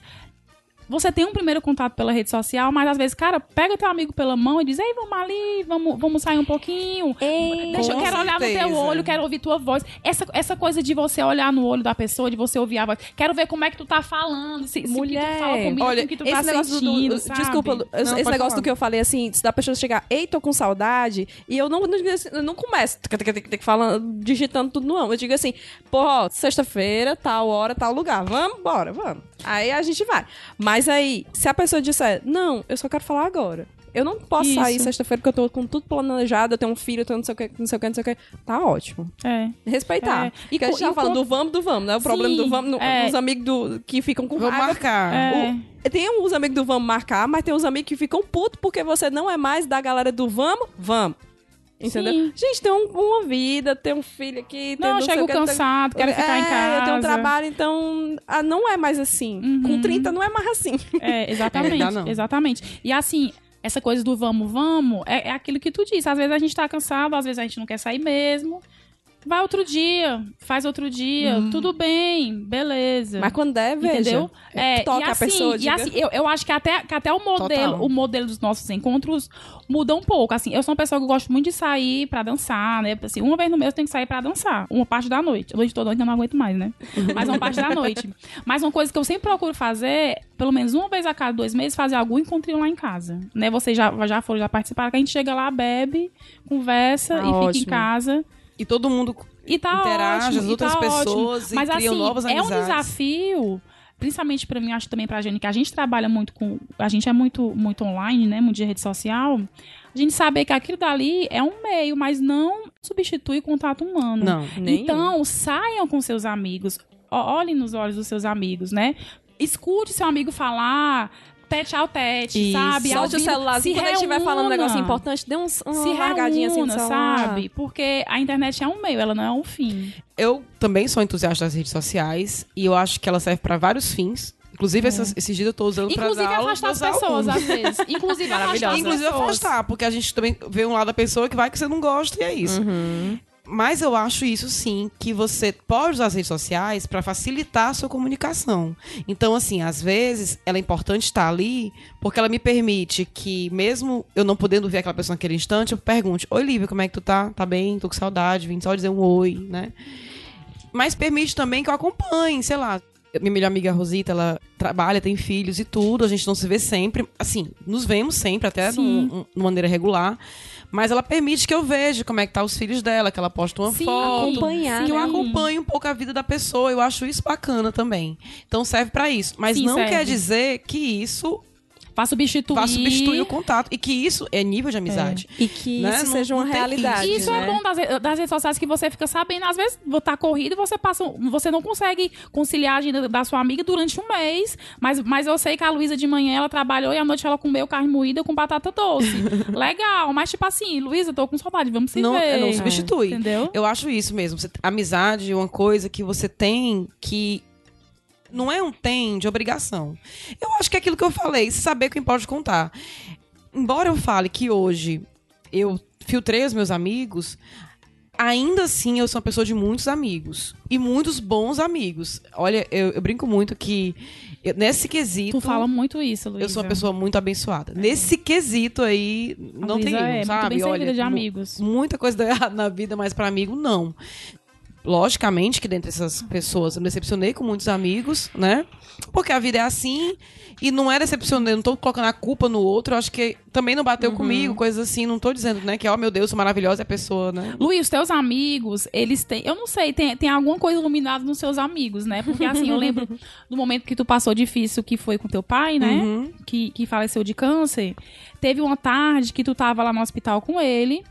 você tem um primeiro contato pela rede social, mas às vezes, cara, pega teu amigo pela mão e diz, ei, vamos ali, vamos, vamos sair um pouquinho. Deixa, eu quero olhar no teu
certeza.
olho, quero ouvir tua voz. Essa, essa coisa de você olhar no olho da pessoa, de você ouvir a voz. Quero ver como é que tu tá falando, se, se o que
Mulher,
tu fala comigo,
olha,
com que tu
esse
tá
negócio
sentindo,
do,
sabe?
desculpa, Lu, esse negócio
falar.
do que eu falei assim, da pessoa chegar, ei, tô com saudade, e eu não, não, eu não começo falando, digitando tudo no amo. Eu digo assim, pô, ó, sexta-feira, tal hora, tal lugar, vamos, bora, vamos. Aí a gente vai. Mas aí, se a pessoa disser, não, eu só quero falar agora. Eu não posso
Isso.
sair sexta-feira porque eu tô com tudo planejado, eu tenho um filho, eu tenho não sei o que, não sei o que, não sei o que. Tá ótimo.
É.
Respeitar.
É.
E que a gente
e
falando do vamos do vamos, né? O problema
Sim,
do vamos,
é.
os amigos do, que ficam com raiva.
marcar.
É.
Tem os amigos do vamos marcar, mas tem os amigos que ficam putos porque você não é mais da galera do vamos, vamos. Entendeu?
Sim.
Gente, tem um- uma vida, tem um filho aqui, tem
Não,
não
chego
o que,
cansado, quero ficar
é,
em casa.
eu tenho um trabalho, então ah, não é mais assim.
Uhum.
Com 30 não é mais assim.
É, [laughs] exatamente.
É.
Exatamente. E assim, essa coisa do vamos, vamos, é, é aquilo que tu disse. Às vezes a gente tá cansado, às vezes a gente não quer sair mesmo. Vai outro dia, faz outro dia, tudo bem, beleza.
Mas quando der, veja.
Entendeu? É,
toca
e
a
assim,
pessoa,
e
diga.
assim eu, eu acho que até, que até o modelo,
Total.
o modelo dos nossos encontros muda um pouco. Assim, eu sou uma pessoa que gosto muito de sair pra dançar, né? Assim, uma vez no mês eu tenho que sair pra dançar, uma parte da noite. A noite toda eu não aguento mais, né? [laughs] Mas uma parte da noite. Mas uma coisa que eu sempre procuro fazer, pelo menos uma vez a cada dois meses, fazer algum encontrinho lá em casa. Né? Vocês já, já foram, já participaram, que a gente chega lá, bebe, conversa
Ah,
e fica em
ótimo.
casa.
E todo mundo
E tá
interage,
ótimo,
as
e
outras
tá ótimo.
pessoas e
Mas
criam
assim,
novas
é um
amizades.
desafio, principalmente pra mim, acho também pra Jane, que a gente trabalha muito com, a gente é muito muito online, né, muito de rede social. A gente saber que aquilo dali é um meio, mas não substitui o contato humano.
Não.
Nenhum.
Então, saiam com seus amigos, olhem nos olhos dos seus amigos, né? Escute seu amigo falar, tete ao tete,
Isso.
sabe? Ao
Solte o celular.
se
Quando ele estiver falando um negócio
reúna
importante, dê uns, uma
se
largadinha assim no
reúna,
celular.
sabe? Porque a internet é um meio, ela não é um fim.
Eu também sou entusiasta das redes sociais e eu acho que ela serve pra vários fins. Inclusive, essas- esses dias eu tô usando pra
Inclusive
dar aula
afastar as pessoas, às vezes. [laughs] Inclusive afastar as
Inclusive afastar, porque a gente também vê um lado da pessoa que vai que você não gosta e é isso.
Uhum.
Mas eu acho isso sim, que você pode usar as redes sociais para facilitar a sua comunicação. Então, assim, às vezes ela é importante estar ali, porque ela me permite que, mesmo eu não podendo ver aquela pessoa naquele instante, eu pergunte: Oi, Lívia, como é que tu tá? Tá bem? Tô com saudade, vim só dizer um oi, né? Mas permite também que eu acompanhe, sei lá. Minha melhor amiga Rosita, ela trabalha, tem filhos e tudo, a gente não se vê sempre. Assim, nos vemos sempre, até de uma maneira regular. Mas ela permite que eu veja como é que tá os filhos dela, que ela posta uma
Sim,
foto.
acompanhar,
Que eu
né?
acompanhe um pouco a vida da pessoa. Eu acho isso bacana também. Então serve pra isso. Mas
Sim,
não
serve.
quer dizer que isso
Pra substituir.
vá substituir o contato. E que isso é nível de amizade.
E que
Né?
isso
Não-
seja uma realidade.
Isso
né?
é bom das, das redes sociais que você fica sabendo. Às vezes tá corrido e você passa. Você não consegue conciliar a agenda da sua amiga durante um mês. Mas, mas eu sei que a Luísa de manhã ela trabalhou e à noite ela comeu carne moída com batata doce. [laughs] Legal, mas tipo assim, Luísa, tô com saudade, vamos se
não,
ver.
não substitui.
Entendeu?
Eu acho isso mesmo. Você- amizade é uma coisa que você tem que. Não é um tem de obrigação. Eu acho que é aquilo que eu falei, saber quem pode contar. Embora eu fale que hoje eu filtrei os meus amigos, ainda assim eu sou uma pessoa de muitos amigos. E muitos bons amigos. Olha, eu, eu brinco muito que eu- nesse quesito.
Tu fala muito isso, Luísa.
Eu sou uma pessoa muito abençoada. Nesse quesito aí, não tem erro,
é
sabe?
muito bem
Olha,
de amigos.
Muita coisa deu errado na vida, mas pra amigo, não. Logicamente que dentre essas pessoas eu me decepcionei com muitos amigos, né? Porque a vida é assim e não é decepcionante, eu não tô colocando a culpa no outro, acho que também não bateu
Uhum.
comigo, coisas assim, não tô dizendo, né, que, ó, meu Deus, sou maravilhosa a pessoa, né?
Luiz, os teus amigos, eles têm. Eu não sei, tem, tem alguma coisa iluminada nos seus amigos, né? Porque assim, eu lembro [laughs] do momento que tu passou difícil, que foi com teu pai, né?
Uhum.
Que, que faleceu de câncer. Teve uma tarde que tu tava lá no hospital com ele.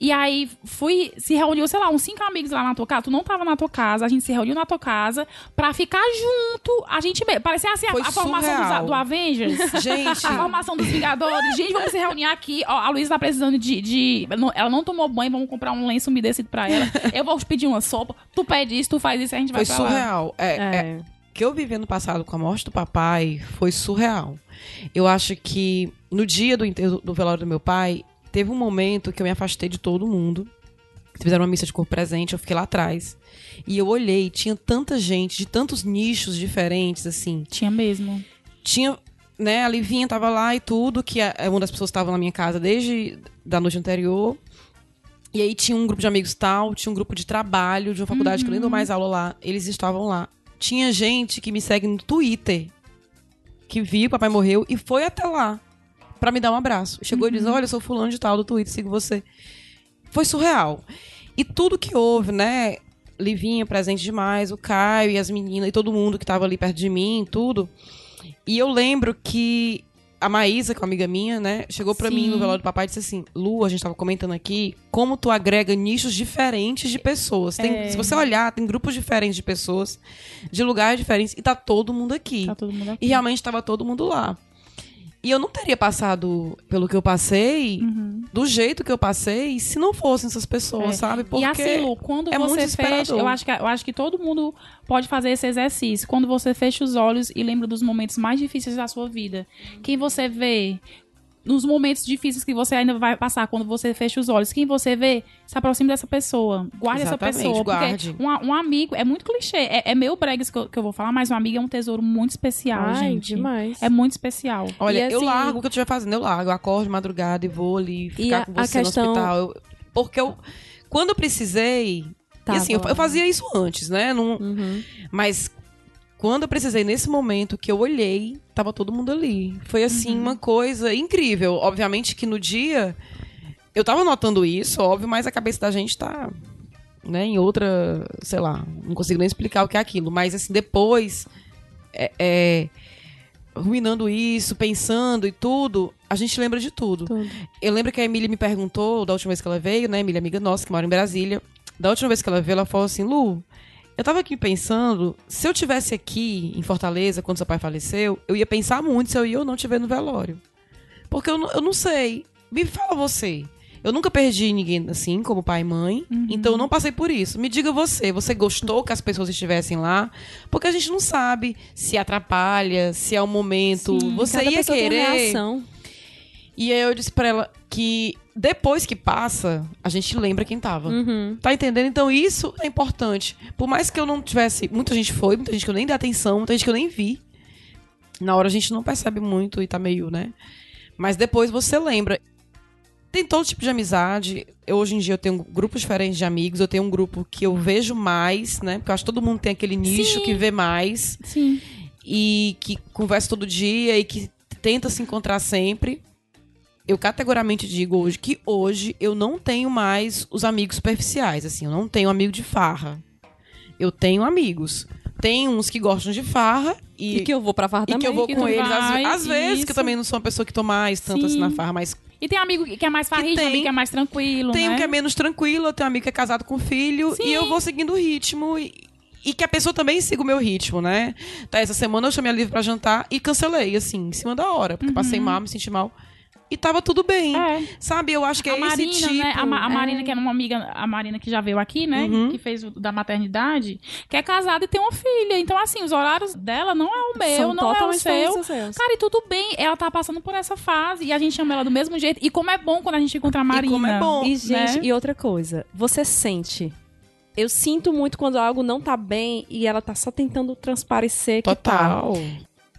E aí fui, se reuniu, sei lá, uns cinco amigos lá na tua casa. Tu não tava na tua casa, a gente se reuniu na tua casa pra ficar junto. A gente mesmo. Parecia assim, a, a formação dos, do Avengers. [laughs]
Gente,
A formação dos Vingadores. Gente, vamos se reunir aqui. Ó, a Luísa tá precisando de, de- não- Ela não tomou banho, vamos comprar um lenço umedecido pra ela. Eu vou pedir uma sopa. Tu pede isso, tu faz isso, a gente vai
foi
pra lá.
surreal. É, é,
É.
o que eu vivi no passado com a morte do papai foi surreal. Eu acho que no dia do enterro do velório do meu pai, teve um momento que eu me afastei de todo mundo. Fizeram uma missa de corpo presente, eu fiquei lá atrás. E eu olhei, tinha tanta gente, de tantos nichos diferentes, assim.
Tinha mesmo.
Tinha né, a Livinha tava lá e tudo, que é uma das pessoas que estavam na minha casa desde da noite anterior. E aí tinha um grupo de amigos tal, tinha um grupo de trabalho de uma faculdade que eu nem dou mais aula lá. Eles estavam lá. Tinha gente que me segue no Twitter, que viu, papai morreu, e foi até lá pra me dar um abraço. Chegou e disse: Olha, eu sou fulano de tal do Twitter, sigo você. Foi surreal. E tudo que houve, né? Livinha presente demais, o Caio e as meninas e todo mundo que tava ali perto de mim, tudo. E eu lembro que a Maísa, que é uma amiga minha, né, chegou pra
Sim.
mim no velório do papai e disse assim: Lu, a gente tava comentando aqui como tu agrega nichos diferentes de pessoas. Tem-
É.
Se você olhar, tem grupos diferentes de pessoas, de lugares diferentes, e tá todo mundo aqui.
Tá todo mundo aqui.
E realmente tava todo mundo lá. E eu não teria passado pelo que eu passei,
Uhum.
do jeito que eu passei, se não fossem essas pessoas,
É.
sabe? Porque
e assim, Lu, quando
é muito
você fecha, eu acho, que, eu acho que todo mundo pode fazer esse exercício. Quando você fecha os olhos e lembra dos momentos mais difíceis da sua vida. Quem você vê nos momentos difíceis que você ainda vai passar, quando você fecha os olhos, quem você vê, se aproxime dessa pessoa. Guarde
Exatamente,
essa pessoa.
guarde.
Porque um, um amigo, é muito clichê, é, é meio bregas que eu, que eu vou falar, mas um amigo é um tesouro muito especial,
Ai,
gente.
demais.
É muito especial.
Olha,
E
eu
assim-
largo o que eu estiver fazendo, eu largo. Eu acordo de madrugada e vou ali ficar
a-
com você
questão-
no hospital. Eu- porque eu, quando eu precisei.
Tava
e assim, eu, eu fazia isso antes, né? Não,
Uhum.
mas quando eu precisei, nesse momento que eu olhei, tava todo mundo ali. Foi assim,
Uhum.
uma coisa incrível. Obviamente que no dia eu tava notando isso, óbvio, mas a cabeça da gente tá. Né, em outra, sei lá, não consigo nem explicar o que é aquilo, mas assim, depois, é, é, ruminando isso, pensando e tudo, a gente lembra de tudo.
Tudo.
Eu lembro que a Emília me perguntou, da última vez que ela veio, né? Emília, amiga nossa, que mora em Brasília. Da última vez que ela veio, ela falou assim: Lu, eu tava aqui pensando, se eu tivesse aqui em Fortaleza, quando seu pai faleceu, eu ia pensar muito se eu ia ou não te ver no velório. Porque eu, não- eu não sei. Me fala você. Eu nunca perdi ninguém assim, como pai e mãe. Então eu não passei por isso. Me diga você, você gostou que as pessoas estivessem lá? Porque a gente não sabe se atrapalha, se é o momento.
Sim,
você ia querer. E aí eu disse pra ela que depois que passa, a gente lembra quem tava.
Uhum.
Tá entendendo? Então isso é importante. Por mais que eu não tivesse. Muita gente foi, muita gente que eu nem dei atenção, muita gente que eu nem vi. Na hora a gente não percebe muito e tá meio, né? Mas depois você lembra. Tem todo tipo de amizade. Eu, hoje em dia eu tenho grupos diferentes de amigos. Eu tenho um grupo que eu vejo mais, né? Porque eu acho que todo mundo tem aquele nicho
Sim.
que vê mais
Sim.
e que conversa todo dia e que tenta se encontrar sempre. Eu categoricamente digo hoje que hoje eu não tenho mais os amigos superficiais, assim, eu não tenho amigo de farra. Eu tenho amigos. Tem uns que gostam de farra e,
E que eu vou pra farra
e
também.
que eu vou
que
com eles. Às,
vai,
às vezes, que eu também não sou uma pessoa que tô mais tanto assim na
Sim.
farra, mas
E tem amigo que é mais farrista,
tem-
amigo que é mais tranquilo,
tem
né?
um que é menos tranquilo, eu tenho um amigo que é casado com filho
Sim.
e eu vou seguindo o ritmo e, e que a pessoa também siga o meu ritmo, né? Tá, essa semana eu chamei a Livre pra jantar e cancelei, assim, em cima da hora, porque passei mal, me senti mal. E tava tudo bem.
É.
Sabe, eu acho que é
a Marina,
esse tipo.
né? A, Ma- a
é.
Marina, que é uma amiga, a Marina que já veio aqui, né?
Uhum.
Que fez o da maternidade, que é casada e tem uma filha. Então, assim, os horários dela não é o meu,
São
não é o seu.
seus.
Cara, e tudo bem, ela tá passando por essa fase e a gente chama ela do mesmo jeito. E como é bom quando a gente encontra a Marina.
como é bom.
E, gente,
né?
e outra coisa, você sente. Eu sinto muito quando algo não tá bem e ela tá só tentando transparecer que tá.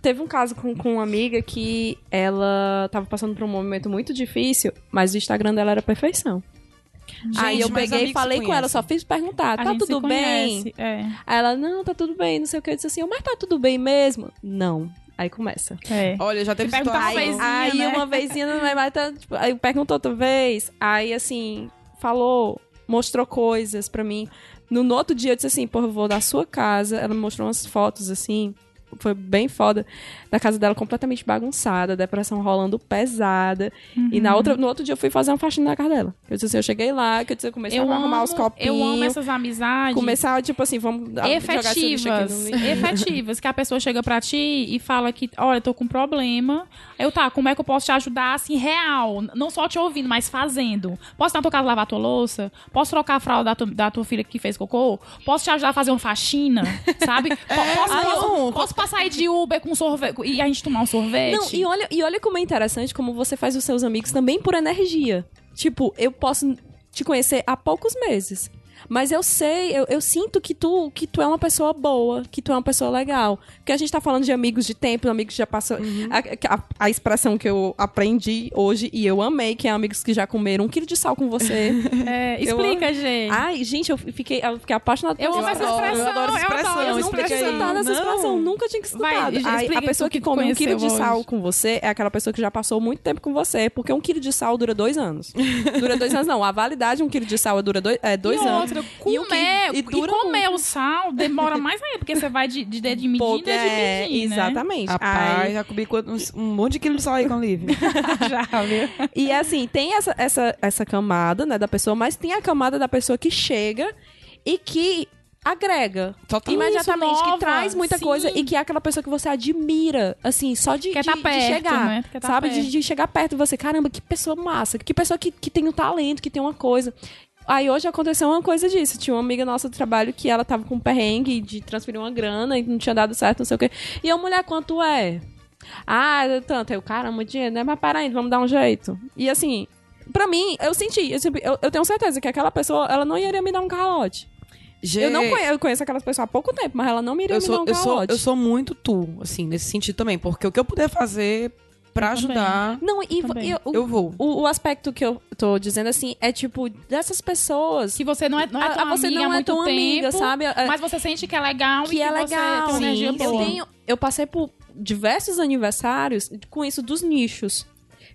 Teve um caso com, com uma amiga que ela tava passando por um momento muito difícil, mas o Instagram dela era perfeição. Aí eu peguei e falei com ela, só fiz perguntar,
A
tá
gente
tudo bem?
É,
Aí ela, não, tá tudo bem, não sei o que. Eu disse assim, mas tá tudo bem mesmo? Não. Aí começa.
é.
Olha, já teve
perguntar uma
situação.
vez-
Aí
né?
uma vezinha não vai mais tá, tipo, aí perguntou outra vez, aí assim, falou, mostrou coisas pra mim. No, no outro dia eu disse assim, pô, eu vou da sua casa. Ela me mostrou umas fotos assim, foi bem foda, da casa dela completamente bagunçada, depressão rolando pesada. E na outra, no outro dia eu fui fazer uma faxina na casa dela. Eu disse assim, eu cheguei lá, que eu disse, eu comecei
Eu
a arrumar
amo,
os copinhos.
eu amo essas amizades.
Começar, tipo assim, vamos dar- jogar esse lixo aqui
efetivas,
no- [laughs]
efetivas, que a pessoa chega pra ti e fala que, olha, eu tô com um problema. Eu, tá, como é que eu posso te ajudar, assim, real? Não só te ouvindo, mas fazendo. Posso ir na tua casa lavar tua louça? Posso trocar a fralda da tua, da tua filha que fez cocô? Posso te ajudar a fazer uma faxina? [laughs] Sabe? Po- posso,
ah,
posso-
não.
posso passar aí de Uber com sorvete e a gente tomar um sorvete?
Não, e olha, e olha como é interessante como você faz os seus amigos também por energia. Tipo, eu posso te conhecer há poucos meses. Mas eu sei, eu, eu sinto que tu, que tu é uma pessoa boa, que tu é uma pessoa legal. Porque a gente tá falando de amigos de tempo, amigos que já passou. A, a- a expressão que eu aprendi hoje e eu amei, que é amigos que já comeram um quilo de sal com você. [laughs]
É,
Eu
explica, gente.
Ai, gente, eu fiquei, eu fiquei apaixonada
Eu
por
amo
essa
expressão.
eu adoro essa expressão,
Eu
eu nunca tinha
aí.
escutado essa expressão, nunca tinha escutado.
Vai,
Ai, a pessoa que
que
come um quilo de
conheceu
sal
hoje.
com você é aquela pessoa que já passou muito tempo com você, porque um quilo de sal dura dois anos. Dura dois [laughs] anos, não. A validade de um quilo de sal dura dois, é, dois
e
anos.
Outra,
E
comer,
que- e
e,
dura
comer o sal demora mais ainda, porque você vai de, de dedo de [laughs] medida de
é,
medir, né?
exatamente.
Rapaz,
Ai,
já comi uns- um monte de quilo de sal aí com o Lívia. [laughs]
Já, viu?
E assim, tem essa, essa, essa camada, né, da pessoa, mas tem a camada da pessoa que chega e que agrega.
Total.
imediatamente,
Isso,
que
nova,
traz muita
sim.
coisa e que é aquela pessoa que você admira, assim, só de,
Quer
de,
tá
de
perto,
chegar,
né? Quer tá
sabe? De,
perto.
de chegar perto de você. Caramba, que pessoa massa, que pessoa que, que tem um talento, que tem uma coisa. Aí hoje aconteceu uma coisa disso. Tinha uma amiga nossa do trabalho que ela tava com um perrengue de transferir uma grana e não tinha dado certo, não sei o quê. E a mulher, quanto é? Ah, tanto. Eu, caramba, dinheiro, né? Mas para aí, vamos dar um jeito. E assim, pra mim, eu senti, eu, eu, eu tenho certeza que aquela pessoa, ela não iria me dar um calote. Eu não conheço, eu conheço aquelas pessoas há pouco tempo, mas ela não me iria
eu
me
sou,
dar um
eu, sou, eu sou muito tu, assim, nesse sentido também. Porque o que eu puder fazer pra
Eu também.
ajudar,
Não, e,
Também.
e o,
eu vou.
o, o aspecto que eu tô dizendo assim é tipo, dessas pessoas.
Que você não é, não é
a-
tua
a você
amiga
não é
muito
tão amiga,
tempo,
sabe? É-
Mas você sente que é legal e
que é
você
legal.
tem uma energia
eu tenho, eu passei por diversos aniversários com isso dos nichos.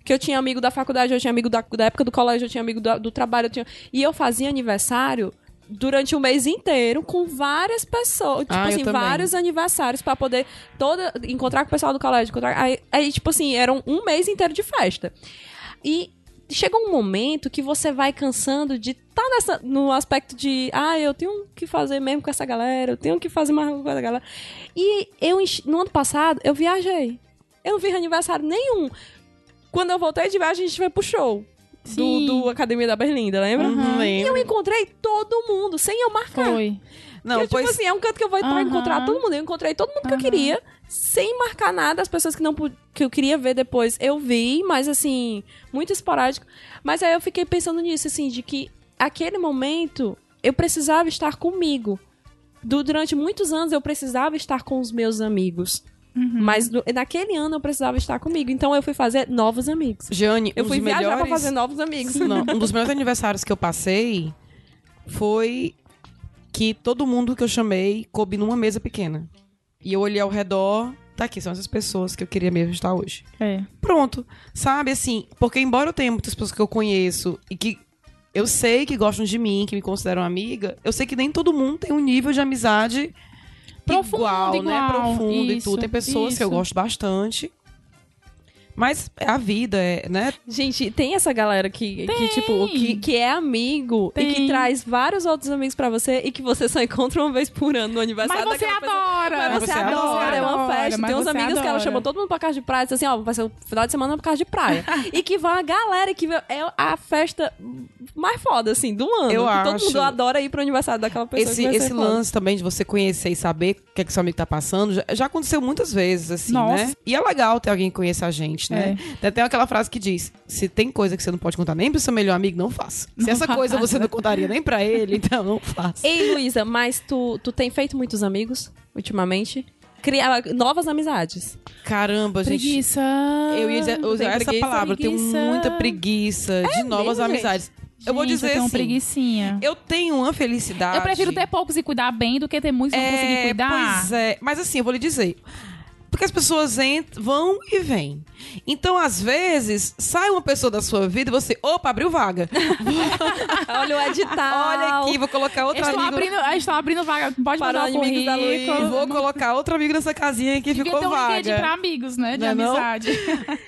Que eu tinha amigo da faculdade, eu tinha amigo da, da época do colégio, eu tinha amigo do, do trabalho, eu tinha... E eu fazia aniversário durante o mês inteiro com várias pessoas. Tipo
Ah,
assim, vários aniversários pra poder toda encontrar com o pessoal do colégio. encontrar- aí, aí, tipo assim, era um, mês inteiro de festa. E chega um momento que você vai cansando de estar nessa no aspecto de, ah, eu tenho que fazer mesmo com essa galera, eu tenho que fazer mais com essa galera. E eu no ano passado eu viajei. Eu não fiz aniversário nenhum. Quando eu voltei de viagem, a gente foi pro show. Do, do Academia da Berlinda, lembra?
Uhum,
E eu encontrei todo mundo, sem eu marcar.
Foi.
Não,
Porque,
pois
tipo assim, é um canto que eu vou
Aham.
encontrar todo mundo. Eu encontrei todo mundo que eu queria, sem marcar nada. As pessoas que não que eu queria ver depois, eu vi, mas assim, muito esporádico. Mas aí eu fiquei pensando nisso, assim, de que aquele momento eu precisava estar comigo. Du- durante muitos anos eu precisava estar com os meus amigos.
Uhum.
Mas do- naquele ano eu precisava estar comigo. Então eu fui fazer novos amigos.
Jeane,
Eu fui viajar pra
melhores...
fazer novos amigos.
Não, [laughs] um dos melhores aniversários que eu passei foi que todo mundo que eu chamei coube numa mesa pequena. E eu olhei ao redor, tá aqui, são essas pessoas que eu queria mesmo estar hoje.
É.
Pronto, sabe assim, porque embora eu tenha muitas pessoas que eu conheço e que eu sei que gostam de mim, que me consideram amiga, eu sei que nem todo mundo tem um nível de amizade
Profundo,
igual, né?
igual.
Profundo e
Isso,
tudo. Tem pessoas que eu
isso.
gosto bastante. Mas é a vida, é, né?
Gente, tem essa galera que, que tipo, que, que é amigo e que
Tem.
traz vários outros amigos pra você e que você só encontra uma vez por ano no aniversário
Mas você
pessoa.
adora.
Mas você,
Você
adora, é uma
adora,
festa.
mas
Tem uns amigos que ela
adora.
chamou todo mundo pra casa de praia, diz assim, ó, vai ser o final de semana pra casa de praia. [laughs] e que vai a galera que é a festa mais foda, assim, do ano.
Eu
que Todo
acho.
mundo adora ir pro aniversário daquela pessoa.
Esse, esse
foda.
lance também de você conhecer e saber o que é que seu amigo tá passando, já, já aconteceu muitas vezes, assim,
Nossa.
né? E é legal ter alguém que conheça a gente, né? Tem até aquela frase que diz: se tem coisa que você não pode contar nem pro seu melhor amigo, não faça. Se essa coisa você não contaria nem pra ele, então não faça.
Ei, Luísa, mas tu, tu tem feito muitos amigos ultimamente? Criar novas amizades.
Caramba, gente.
Preguiça.
Eu ia dizer, usar
Tem
essa
preguiça,
palavra. Eu tenho muita preguiça de novas
mesmo, gente?
amizades. eu vou
Gente,
dizer
eu tenho
assim.
preguicinha.
Eu tenho uma felicidade.
Eu prefiro ter poucos e cuidar bem do que ter muitos e não conseguir
É,
cuidar.
Pois é, mas assim, eu vou lhe dizer. Porque as pessoas entram, vão e vêm. Então, às vezes, sai uma pessoa da sua vida e você, opa, abriu vaga. [laughs]
Olha o edital. [laughs]
Olha aqui, vou colocar outro
Estou
amigo.
abrindo, estou abrindo vaga. Pode
Para
mandar o
da. Luísa. [laughs]
Vou colocar outro amigo nessa casinha que
Devia
ficou
ter um
vaga.
pra amigos, né? De
Não é não?
amizade.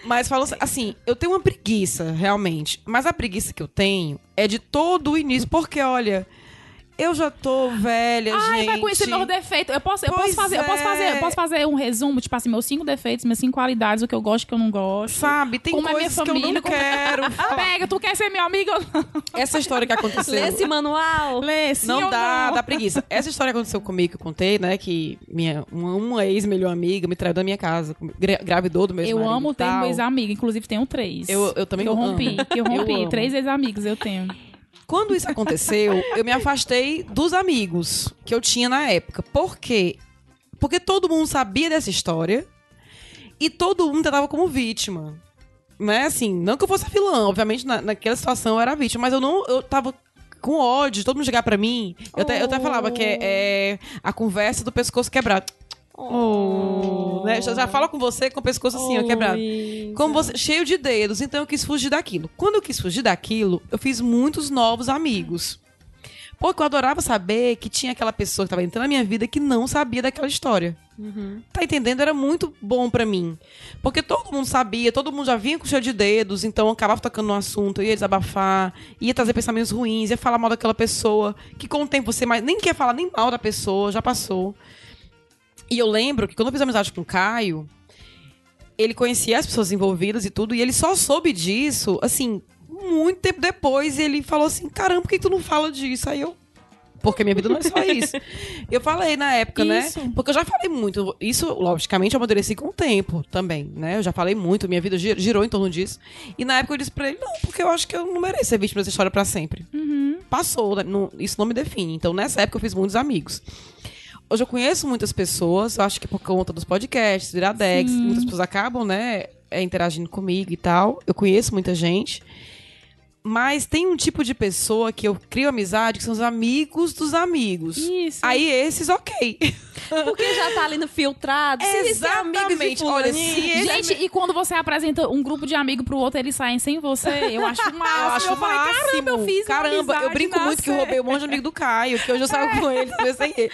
Mas falo assim, eu tenho uma preguiça, realmente. Mas a preguiça que eu tenho é de todo o início. Porque, olha, eu já tô velha,
Ai,
gente.
vai conhecer meus defeitos. Eu posso, eu
Pois
posso fazer, eu posso
é.
fazer, eu posso fazer um resumo, tipo assim, meus cinco defeitos, minhas cinco qualidades, o que eu gosto, o que eu não gosto.
Sabe, tem
Como é minha
coisas que eu
família,
não
como-
quero. [laughs]
Pega, tu quer ser meu amigo? [laughs]
Essa história que aconteceu.
Lê esse manual.
Lê, sim
não dá,
não?
dá preguiça. Essa história aconteceu comigo, que eu contei, né? Que minha, uma, uma ex-melhor amiga me traiu da minha casa. gra- Gravidou do meu
Eu
marido
amo ter
tal.
ex-amigo, inclusive tenho três.
Eu- eu também
que eu rompi,
amo.
que eu rompi.
Eu
três ex-amigos eu tenho.
Quando isso aconteceu, eu me afastei dos amigos que eu tinha na época. Por quê? Porque todo mundo sabia dessa história e todo mundo tratava como vítima. Né, assim, não que eu fosse vilã, obviamente na, naquela situação eu era vítima, mas eu não, eu tava com ódio, todo mundo chegar pra mim. Eu, até, eu até falava que é, é a conversa do pescoço quebrado. Oh, né? Já, já fala com você com o pescoço assim, ó, quebrado. Como você, cheio de dedos. Então eu quis fugir daquilo. Quando eu quis fugir daquilo, eu fiz muitos novos amigos. Porque eu adorava saber que tinha aquela pessoa que estava entrando na minha vida que não sabia daquela história. Uhum. Tá entendendo? Era muito bom para mim. Porque todo mundo sabia, todo mundo já vinha com cheio de dedos, então eu acabava tocando no assunto, ia desabafar, ia trazer pensamentos ruins, ia falar mal daquela pessoa, que com o tempo você mais, nem quer falar nem mal da pessoa, já passou. E eu lembro que quando eu fiz amizade com o Caio, ele conhecia as pessoas envolvidas e tudo, e ele só soube disso, assim, muito tempo depois, ele falou assim: caramba, por que tu não fala disso? Aí eu. Porque minha vida não é só isso. eu falei na época, né? isso. né? Porque eu já falei muito. Isso, logicamente, eu amadureci com o tempo também, né? Eu já falei muito, minha vida girou em torno disso. E na época eu disse pra ele: não, porque eu acho que eu não mereço ser vítima dessa história para sempre.
Uhum.
Passou, né? não, isso não me define. Então, nessa época, eu fiz muitos amigos. Hoje eu conheço muitas pessoas, acho que por conta dos podcasts, do Iradex, Sim. muitas pessoas acabam, né, é, interagindo comigo e tal. Eu conheço muita gente. Mas tem um tipo de pessoa que eu crio amizade, que são os amigos dos amigos.
Isso.
Aí esses, ok. [laughs]
Porque já tá ali no filtrado.
Exatamente. Olha, se
Gente, e quando você apresenta um grupo de amigos pro outro, eles saem sem você, eu acho [laughs] máximo. Eu
acho
eu falei,
máximo.
caramba, eu fiz
Caramba, eu brinco muito que eu roubei um monte de amigo do Caio, que hoje eu saio [laughs] com ele, sem ele.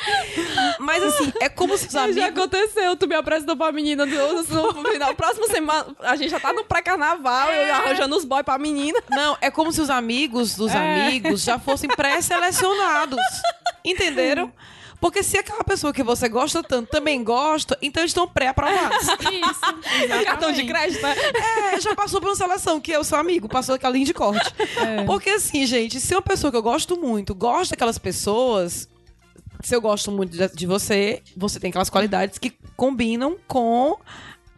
Mas assim, é como se os amigos...
Já aconteceu, tu me apresentou pra menina do, no final. Próxima semana, a gente já tá no pré-carnaval, é. eu arranjando os boys pra menina.
Não, é como se os amigos dos é. amigos já fossem pré-selecionados. Entenderam? Porque se aquela pessoa que você gosta tanto também gosta, então eles estão pré-aprovados.
Isso.
É cartão de crédito, né?
É, já passou por uma seleção, que é o seu amigo, passou aquela linha de corte. É. Porque assim, gente, se uma pessoa que eu gosto muito gosta daquelas pessoas, se eu gosto muito de, de você, você tem aquelas qualidades que combinam com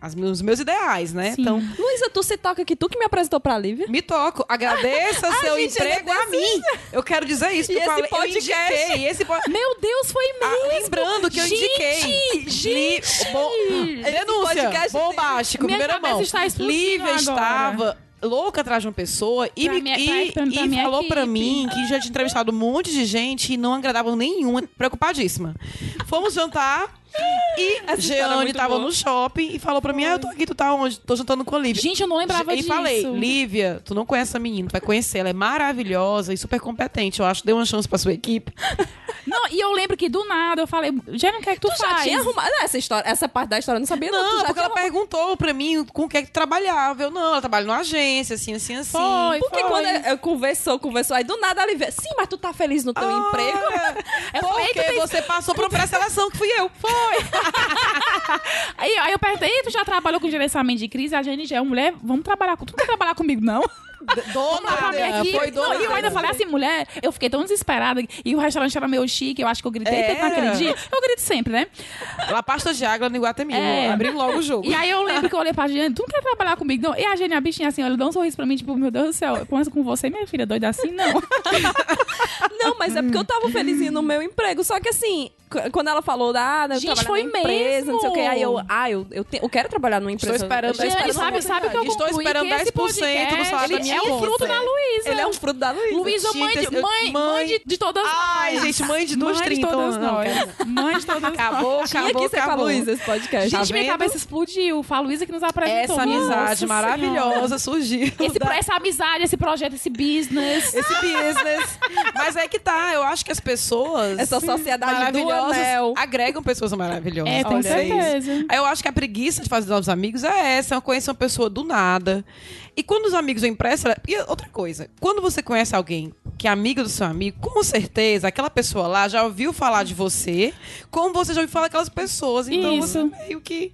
as, os meus ideais, né?
Sim.
Então,
Luísa, tu se toca que tu que me apresentou pra Lívia?
Me toco. Agradeça [laughs] seu gente, emprego a mim. Eu quero dizer isso.
E esse
falei,
podcast...
eu indiquei. Esse po...
Meu Deus, foi ah, mesmo.
Ah, lembrando que eu
gente,
indiquei.
Gente!
Bo... Denúncia. Bombástico, primeira mão.
Está
Lívia
agora.
estava louca atrás de uma pessoa e, me, minha, e, pra, pra, e falou equipe. pra mim que já tinha entrevistado um monte de gente e não agradava nenhuma, preocupadíssima. Fomos jantar. E Essa Jeane é tava boa. no shopping e falou pra mim: Ah, eu tô aqui, tu tá onde? Tô jantando com a Lívia.
Gente, eu não lembrava
e
disso.
E falei: Lívia, tu não conhece essa menina, tu vai conhecer. Ela é maravilhosa e super competente. Eu acho. Dê uma chance pra sua equipe. [laughs]
Não, e eu lembro que do nada eu falei: Jeane, o que é que tu,
tu
faz?
Já tinha arrumado essa história, essa parte da história, eu não sabia,
não.
Não,
porque ela arrumado. perguntou pra mim com o que é que tu trabalhava. Eu, não, ela trabalha numa agência, assim, assim, assim.
Foi, porque foi. quando eu conversou, conversou, aí do nada ela veio: Sim, mas tu tá feliz no teu
Olha,
emprego?
É porque você passou por uma pré-seleção que fui eu.
Foi. [laughs] aí, aí eu perguntei, tu já trabalhou com gerenciamento de crise? A gente já é mulher, vamos trabalhar com. Tu não quer trabalhar comigo, não? [laughs]
Dona, foi dona.
E eu ainda falei assim, mulher, eu fiquei tão desesperada. E o restaurante era meio chique, eu acho que eu gritei tanto naquele dia. Eu grito sempre, né?
La pasta de água no Iguatemi. É. Abrindo logo o jogo.
E aí eu lembro que eu olhei pra Jane, tu não quer trabalhar comigo, não? E a Jane, a bichinha assim, olha, dá um sorriso pra mim, tipo, meu Deus do céu, eu conheço com você, minha filha, doida assim, não. [laughs]
não, mas é porque eu tava felizinha no meu emprego. Só que assim, quando ela falou, ah, eu
Gente, foi
empresa,
mesmo.
não sei o que. Aí eu, ah, eu, eu, te, eu quero trabalhar numa empresa.
Estou esperando
Gente, 10%. Sabe, sabe que eu
Estou esperando 10% do salário da minha
É o fruto da Luísa.
Ele é um fruto da Luísa.
Luísa, mãe, de, mãe, mãe de, de todas nós.
Ai, gente, mãe de duas
mãe
30.
de todas nós. Mãe de todas
acabou,
nós.
Acabou, acabou, acabou.
Luísa esse podcast.
Gente,
tá
minha cabeça explodiu. Foi a Luísa que nos apresentou.
Essa amizade
Nossa
maravilhosa surgiu.
Esse, da... Essa amizade, esse projeto, esse business.
Esse business. Mas é que tá, eu acho que as pessoas...
Essa sociedade maravilhosa
agregam pessoas maravilhosas.
É, com
Olha
certeza.
Isso. Eu acho que a preguiça de fazer novos amigos é essa, é conhecer uma pessoa do nada. E quando os amigos vêm pra essa... E outra coisa, quando você conhece alguém que é amigo do seu amigo, com certeza aquela pessoa lá já ouviu falar de você, como você já ouviu falar daquelas pessoas. Então
Isso.
você meio que.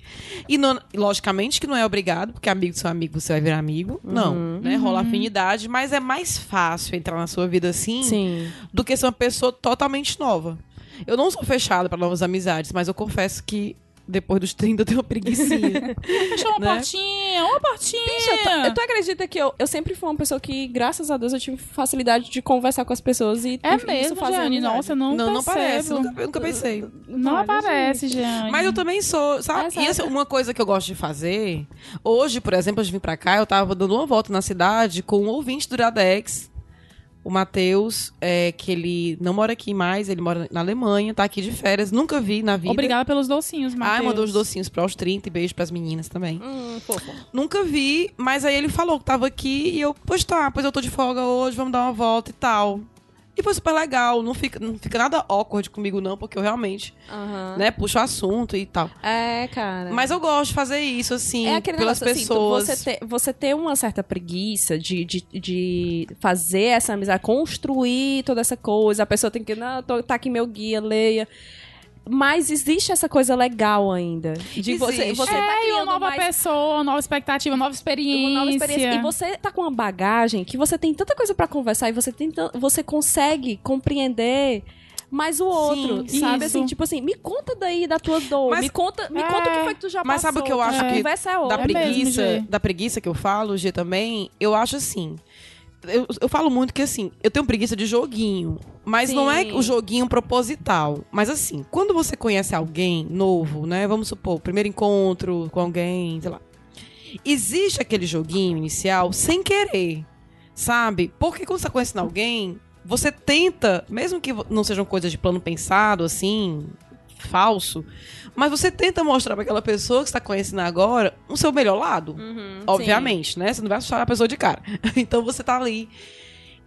E não, logicamente que não é obrigado, porque amigo do seu amigo você vai virar amigo.
Uhum.
Não, né? Rola afinidade, mas é mais fácil entrar na sua vida assim
Sim.
do que ser uma pessoa totalmente nova. Eu não sou fechada para novas amizades, mas eu confesso que depois dos 30 eu tenho uma preguicinha. [laughs]
Fechou uma
Né?
portinha, uma portinha.
Bicha, tu, tu acredita que eu, eu sempre fui uma pessoa que, graças a Deus, eu tive facilidade de conversar com as pessoas e
É
e isso
mesmo,
fazer amizade.
Nossa, não,
Não, não parece. Nunca, nunca pensei.
Não
Olha,
aparece, Jane.
Mas eu também sou, sabe?
É
e assim, uma coisa que eu gosto de fazer. Hoje, por exemplo, antes de vir pra cá, eu tava dando uma volta na cidade com um ouvinte do Iradex, o Matheus, é, que ele não mora aqui mais, ele mora na Alemanha, tá aqui de férias, nunca vi na vida.
Obrigada pelos docinhos, Matheus.
Ai, mandou os docinhos pra os 30 e beijo pras meninas também.
Hum, fofo.
Nunca vi, mas aí ele falou que tava aqui e eu, pois tá, pois eu tô de folga hoje, vamos dar uma volta e tal. E foi super legal, não fica, não fica nada awkward comigo não, porque eu realmente,
Aham.
né, puxo o assunto e tal.
É, cara.
Mas eu gosto de fazer isso, assim,
é aquele
pelas
negócio, assim,
pessoas.
você, ter, você ter uma certa preguiça de, de, de fazer essa amizade, construir toda essa coisa. A pessoa tem que, não, tô, tá aqui meu guia, leia. Mas existe essa coisa legal ainda. De você,
Existe.
você
é,
tá
e uma
criando
nova
mais
pessoa, uma nova expectativa, uma nova experiência.
uma nova experiência. E você tá com uma bagagem que você tem tanta coisa pra conversar e você, tem você consegue compreender mais o outro,
Sim,
sabe?
isso.
Assim, tipo assim, me conta daí da tua dor,
Mas-
me conta, me
É.
conta o que foi que tu já
Mas
passou.
sabe o que eu acho
a
que
conversa é
da
outra.
É mesmo,
preguiça, da preguiça que eu falo, G também, eu acho assim. Eu, eu falo muito que assim, eu tenho preguiça de joguinho. Mas não é
Sim.
o joguinho proposital. Mas assim, quando você conhece alguém novo, né? Vamos supor, primeiro encontro com alguém, sei lá. Existe aquele joguinho inicial sem querer. Sabe? Porque quando você tá conhecendo alguém, você tenta, mesmo que não sejam coisas de plano pensado, assim, falso, mas você tenta mostrar pra aquela pessoa que você tá conhecendo agora o seu melhor lado.
Uhum,
Obviamente, né? Você não vai assustar a pessoa de cara. [laughs] então você tá ali.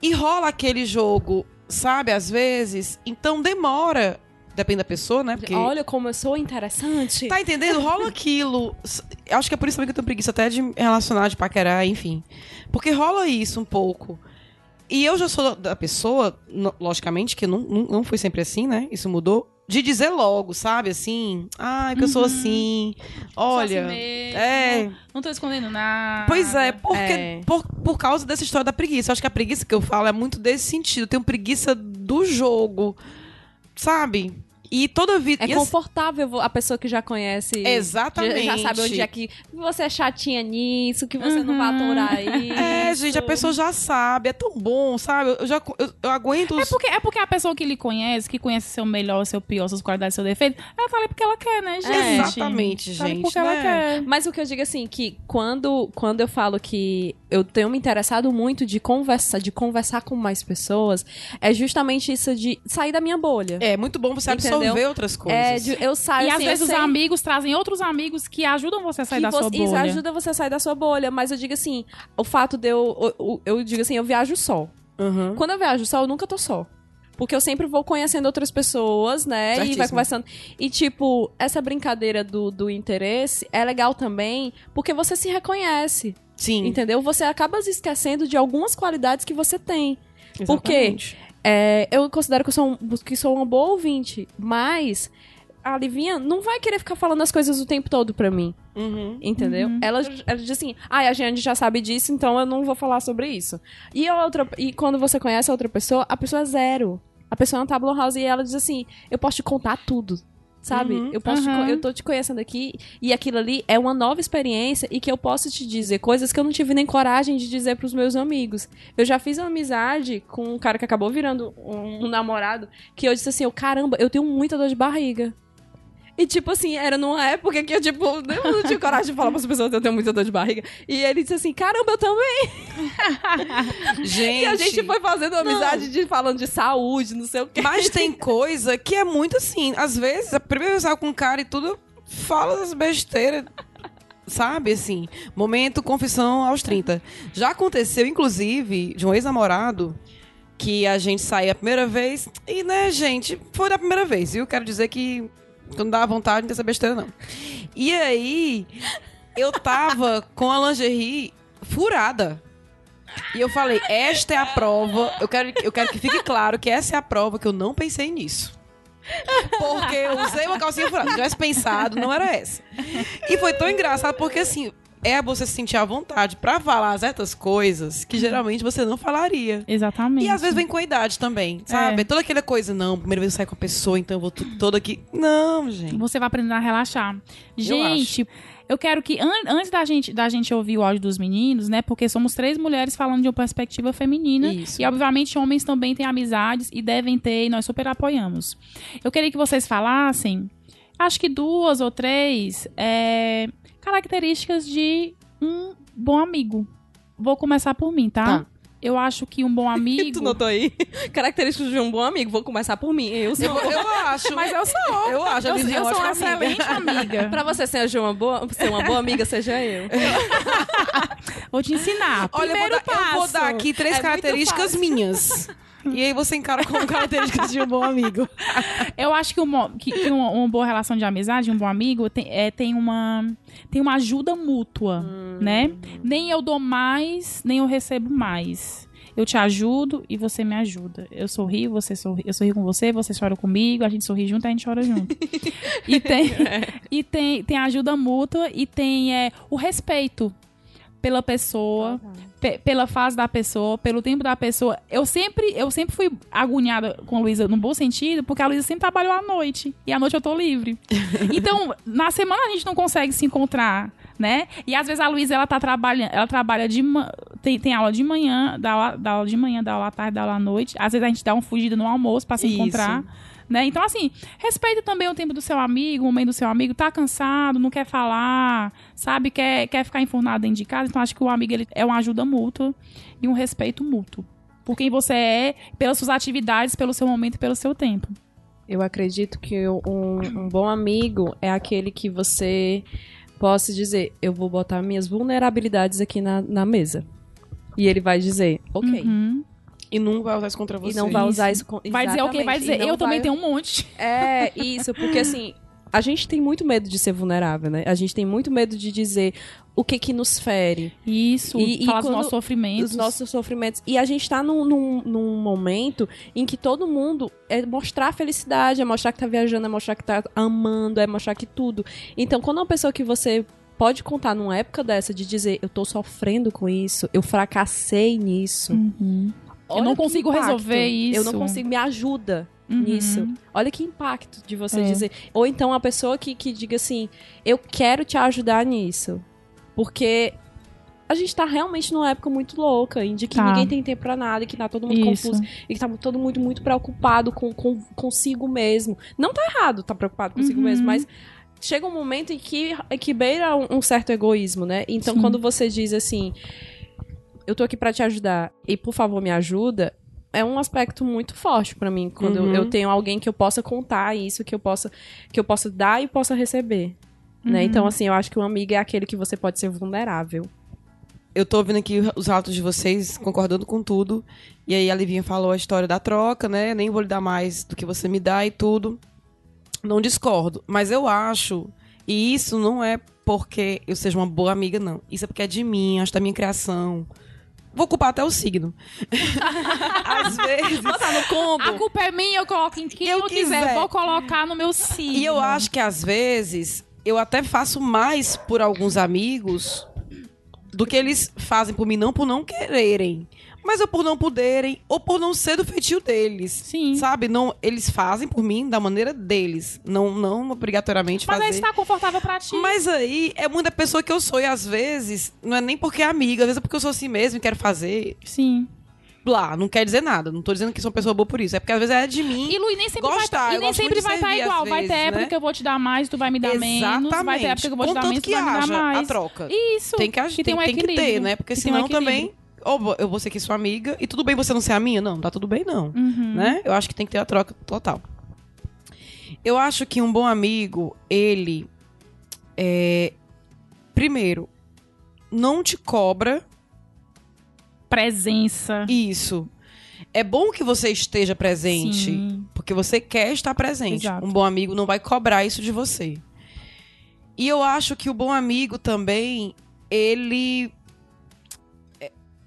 E rola aquele jogo, sabe, às vezes. Então demora. Depende da pessoa, né?
sim.
Porque.
Olha como eu sou interessante.
Tá entendendo? Rola aquilo. Acho que é por isso também que eu tenho preguiça até de me relacionar, de paquerar, enfim. Porque rola isso um pouco. E eu já sou da pessoa, logicamente, que não, não, não fui sempre assim, né? Isso mudou. De dizer logo, sabe? Assim, ai, que eu sou assim. Olha.
Só assim mesmo,
é.
Não tô escondendo nada.
Pois é, porque,
É.
Por, por causa dessa história da preguiça. Eu acho que a preguiça que eu falo é muito desse sentido. Eu tenho preguiça do jogo, sabe? E toda vida.
É confortável a pessoa que já conhece.
Exatamente.
Já, já sabe onde é que você é chatinha nisso, que você não vai aturar isso.
É, gente, a pessoa já sabe, é tão bom, sabe? Eu já eu, eu aguento
É
os...
porque, é porque a pessoa que lhe conhece, que conhece seu melhor, seu pior, suas qualidades, seu defeito, ela tá ali porque ela quer, né, gente?
É, Exatamente,
Tá ali
gente,
porque ela
né?
quer.
Mas o que eu digo assim, que quando, quando eu falo que eu tenho me interessado muito de conversar, de conversar com mais pessoas, é justamente isso de sair da minha bolha.
É muito bom você absorver
Entendeu?
outras coisas.
É, de- eu saio
E
assim,
às
eu
vezes os
sei
amigos trazem outros amigos que ajudam você a sair
que
da sua
você- Isso
bolha.
ajuda você a sair da sua bolha, mas eu digo assim, o fato de eu, eu, eu digo assim, eu viajo só.
Uhum.
Quando eu viajo só, eu nunca tô só. Porque eu sempre vou conhecendo outras pessoas, né? E vai
Certíssimo.
conversando. E, tipo, essa brincadeira do, do interesse é legal também, porque você se reconhece.
Sim.
Entendeu? Você acaba se esquecendo de algumas qualidades que você tem. Por quê?
Exatamente.
É, eu considero que eu sou, um, que sou uma boa ouvinte, mas a Livinha não vai querer ficar falando as coisas o tempo todo pra mim.
Uhum.
Entendeu? Ela, ela diz assim, ah, a gente já sabe disso, então eu não vou falar sobre isso. E, a outra, e quando você conhece a outra pessoa, a pessoa é zero. A pessoa é uma tabula house e ela diz assim, eu posso te contar tudo. Sabe?
Uhum.
Eu, posso te
Uhum.
co- eu tô te conhecendo aqui e aquilo ali é uma nova experiência e que eu posso te dizer coisas que eu não tive nem coragem de dizer pros meus amigos. Eu já fiz uma amizade com um cara que acabou virando um, um namorado que eu disse assim, eu, caramba, eu tenho muita dor de barriga. E, tipo assim, era numa época que eu, tipo, eu não tinha coragem de falar para as pessoas que eu tenho muita dor de barriga. E ele disse assim, caramba, eu também.
Gente, [laughs]
E a gente foi fazendo amizade de, falando de saúde, não sei o quê.
Mas tem [laughs] coisa que é muito assim. Às vezes, a primeira vez que eu com um cara e tudo, fala das besteiras. Sabe, assim, momento confissão aos 30. Já aconteceu, inclusive, de um ex-namorado que a gente saía a primeira vez. E, né, gente, foi da primeira vez, viu? Quero dizer que não dá vontade de ter essa besteira, não. E aí, eu tava com a lingerie furada. E eu falei, esta é a prova. Eu quero, eu quero que fique claro que essa é a prova que eu não pensei nisso. Porque eu usei uma calcinha furada. Se tivesse pensado, não era essa. E foi tão engraçado porque, assim, é você se sentir à vontade pra falar certas coisas que geralmente você não falaria.
Exatamente.
E às vezes vem com a idade também, sabe?
É.
Toda aquela coisa, não, primeira vez eu saio com a pessoa, então eu vou toda aqui. Não, gente.
Você vai aprender a relaxar. Gente, eu, quero que, an- antes da gente, da gente ouvir o áudio dos meninos, né? Porque somos três mulheres falando de uma perspectiva feminina.
Isso.
E, obviamente, homens também têm amizades e devem ter, e nós super apoiamos. Eu queria que vocês falassem, acho que duas ou três é, características de um bom amigo. Vou começar por mim, tá?
Tá.
Eu acho que um bom [laughs] amigo.
Tu notou aí? [laughs] Características de um bom amigo. Vou começar por mim. Eu sou.
Eu, eu [laughs] acho.
Mas eu sou.
Eu acho
Eu,
Lizinha
eu sou uma
ótima amiga.
excelente amiga.
Pra você ser uma boa, ser uma boa amiga, seja eu.
Vou te ensinar.
Olha, eu vou,
Primeiro
dar, eu vou
passo.
dar aqui três
É
características minhas. E aí você encara como características de um bom amigo. [laughs]
Eu acho que, uma, que, que uma, uma boa relação de amizade, um bom amigo, tem, é, tem, uma, tem uma ajuda mútua, né? Nem eu dou mais, nem eu recebo mais. Eu te ajudo e você me ajuda. Eu sorrio, você sorri, eu sorrio com você, você chora comigo, a gente sorri junto, a gente chora junto. e tem, [laughs] e tem, tem ajuda mútua e tem é, o respeito pela pessoa, pe- pela fase da pessoa, pelo tempo da pessoa. Eu sempre, eu sempre fui agoniada com a Luísa no bom sentido, porque a Luísa sempre trabalhou à noite. E à noite eu tô livre. [laughs] Então, na semana a gente não consegue se encontrar, né? E às vezes a Luísa, ela tá trabalhando, ela trabalha de tem, tem aula de manhã, dá aula, dá aula de manhã, dá aula à tarde, dá aula à noite. Às vezes a gente dá uma fugida no almoço pra se
Isso.
encontrar. Né? Então, assim, respeita também o tempo do seu amigo, o momento do seu amigo. Tá cansado, não quer falar, sabe? Quer, quer ficar enfurnado dentro de casa. Então, acho que o amigo ele é uma ajuda mútua e um respeito mútuo. Por quem você é, pelas suas atividades, pelo seu momento e pelo seu tempo.
Eu acredito que um, um bom amigo é aquele que você possa dizer, eu vou botar minhas vulnerabilidades aqui na, na mesa. E ele vai dizer, ok.
Uhum.
E não vai usar isso contra você.
E não vai usar isso com,
Vai dizer o quê? Vai dizer,
E
eu também
vai-
tenho um monte.
É, isso, porque assim, a gente tem muito medo de ser vulnerável, né? A gente tem muito medo de dizer o que que nos fere,
Isso,
E- e
falar dos
quando-
nossos sofrimentos.
os nossos sofrimentos. E a gente tá num, num, num momento em que todo mundo é mostrar a felicidade, é mostrar que tá viajando, é mostrar que tá amando, é mostrar que tudo. Então, quando uma pessoa que você pode contar numa época dessa de dizer, eu tô sofrendo com isso, eu fracassei nisso.
Uhum. Eu não consigo
impacto.
resolver isso.
Eu não consigo, me ajuda
Uhum.
nisso. Olha que impacto de você
É.
dizer. Ou então a pessoa que, que diga assim: eu quero te ajudar nisso. Porque a gente tá realmente numa época muito louca, em de que
Tá.
ninguém tem tempo pra nada, e que tá todo mundo
Isso.
confuso, e que tá todo mundo muito preocupado com, com consigo mesmo. Não tá errado tá preocupado consigo
Uhum.
mesmo, mas chega um momento em que, que beira um, um certo egoísmo, né? Então,
Sim.
quando você diz assim, eu tô aqui pra te ajudar e por favor me ajuda, é um aspecto muito forte pra mim quando eu-
Uhum.
eu tenho alguém que eu possa contar isso, que eu possa que eu possa dar e possa receber. Né?
Uhum.
Então, assim, eu acho que um amigo é aquele que você pode ser vulnerável.
Eu tô ouvindo aqui os relatos de vocês, concordando com tudo. E aí a Livinha falou a história da troca, né? Nem vou lhe dar mais do que você me dá e tudo. Não discordo. Mas eu acho, e isso não é porque eu seja uma boa amiga, não. Isso é porque é de mim, acho da minha criação. Vou culpar até o signo. [laughs] Às vezes.
Botar no combo.
A culpa é minha, eu coloco em quem eu,
Eu
quiser.
quiser.
Vou colocar no meu signo.
E eu acho que às vezes eu até faço mais por alguns amigos do que eles fazem por mim, não por não quererem. Mas eu por não poderem, ou por não ser do feitio deles.
Sim.
Sabe? Não, eles fazem por mim da maneira deles. Não, não obrigatoriamente
Mas aí
fazer.
está confortável pra ti.
Mas aí é muita pessoa que eu sou. E às vezes, não é nem porque é amiga, às vezes é porque eu sou assim mesmo e quero fazer.
Sim.
Blá, não quer dizer nada. Não tô dizendo que sou uma pessoa boa por isso. É porque às vezes é de mim.
E Luiz nem sempre
Gostar,
vai e nem sempre vai estar
servir
igual. vai ter época
né?
que eu vou te dar mais, tu vai me dar menos. Vai ter época que eu vou te dar
Contanto
menos, tu
que
vai me dar mais.
a troca.
Isso.
Tem que, ag-
que
tem,
tem um
tem que ter, né? Porque
um
senão
equilíbrio.
também. Ou eu vou ser aqui sua amiga e tudo bem você não ser a minha? Não, tá tudo bem não.
Uhum.
Né? Eu acho que tem que ter a troca total. Eu acho que um bom amigo, ele. É, primeiro, não te cobra
Presença.
isso. É bom que você esteja presente.
Sim.
Porque você quer estar presente.
Exato.
Um bom amigo não vai cobrar isso de você. E eu acho que o bom amigo também, ele.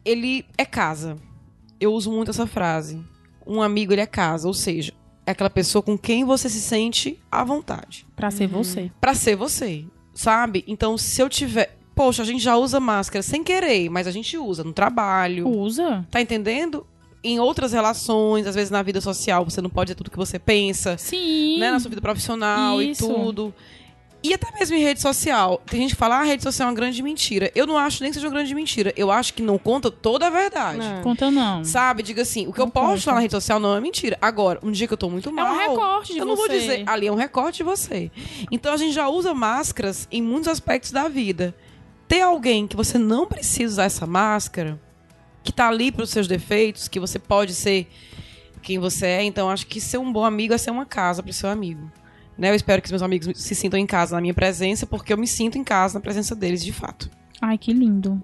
Ele é casa. Eu uso muito essa frase. Um amigo, ele é casa. Ou seja, é aquela pessoa com quem você se sente à vontade.
Pra ser você.
Pra ser você. Sabe? Então, se eu tiver. poxa, a gente já usa máscara sem querer, mas a gente usa no trabalho.
Usa?
Tá entendendo? Em outras relações, às vezes na vida social, você não pode dizer tudo que você pensa,
Sim.
né? Na sua vida profissional
Isso.
e tudo. E até mesmo em rede social. Tem gente que fala, ah, a rede social é uma grande mentira. Eu não acho nem que seja uma grande mentira. Eu acho que não conta toda a verdade.
Não.
Conta não.
Sabe? Diga assim, o que eu
Não
posto
conta.
lá na rede social não é mentira. Agora, um dia que eu tô muito
É
mal.
um recorte de
Eu não vou
você.
dizer, ali é um recorte de você. Então a gente já usa máscaras em muitos aspectos da vida. Ter alguém que você não precisa usar essa máscara, que tá ali pros seus defeitos, que você pode ser quem você é, então acho que ser um bom amigo é ser uma casa pro seu amigo. Né? Eu espero que os meus amigos se sintam em casa na minha presença, porque eu me sinto em casa na presença deles de fato.
Ai, que lindo.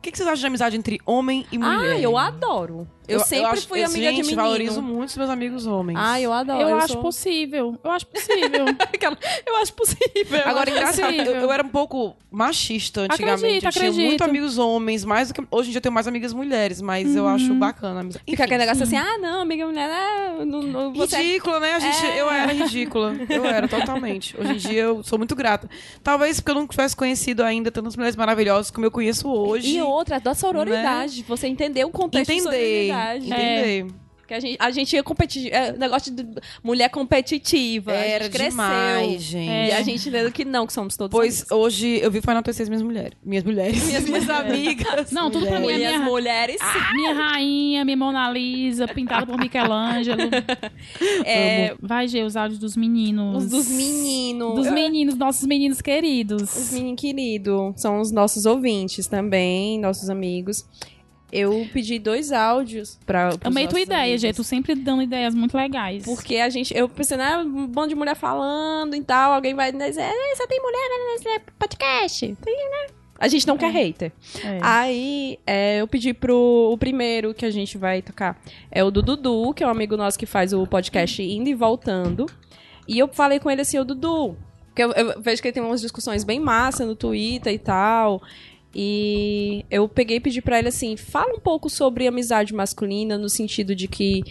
O que, que vocês acham de amizade entre homem e mulher?
Ah, eu adoro. Eu, sempre
acho-
fui
eu,
amiga
gente,
de menino.
valorizo muito os meus amigos homens.
Ah, eu adoro.
Eu, acho
sou-
possível. Eu acho possível. [laughs]
Eu acho possível.
Agora, engraçado, eu, eu era um pouco machista antigamente.
Acredito,
eu tinha
acredito.
muito amigos homens, mais do que. Hoje em dia eu tenho mais amigas mulheres, mas eu acho bacana. a amizade.
Fica
Enfim,
aquele negócio assim, ah, não, amiga mulher, é, não, não, você é
Ridícula, né? A gente,
É.
Eu era ridícula. Eu era, totalmente. Hoje em dia eu sou muito grata. Talvez porque eu não tivesse conhecido ainda tantas mulheres maravilhosas como eu conheço hoje.
E outra, da sororidade. Você entender o contexto
Entender.
Sororidade.
Entender.
Que a gente, a gente ia competir. É, negócio de mulher competitiva. a
Era
gente cresceu.
demais, gente.
E a gente entendendo que não, que somos todos
Pois
amigos.
hoje eu vi foi enaltecer as minhas mulheres. Minhas mulheres. Minhas, minhas amigas.
Não, tudo pra mim é
Mulheres,
minha,
mulheres.
minha rainha, minha Mona Lisa, pintada por Michelangelo. [laughs]
É,
Vai, Gê, os áudios dos meninos.
os dos meninos.
Dos meninos, nossos meninos queridos.
Os meninos queridos. São os nossos ouvintes também, nossos amigos. Eu pedi dois áudios pra.
Amei tua ideia,
amigos.
Gê. Tu sempre dando ideias muito legais.
Porque a gente, eu pensei, né, um bando de mulher falando e tal, alguém vai dizer, "É, só tem mulher nesse podcast. Tem, né? A gente não quer hater.
É.
Aí, é, eu pedi pro o primeiro que a gente vai tocar. É o do Dudu, que é um amigo nosso que faz o podcast Indo e Voltando. E eu falei com ele assim, o Dudu, porque eu, eu vejo que ele tem umas discussões bem massa no Twitter e tal. E eu peguei e pedi pra ele assim, fala um pouco sobre amizade masculina, no sentido de que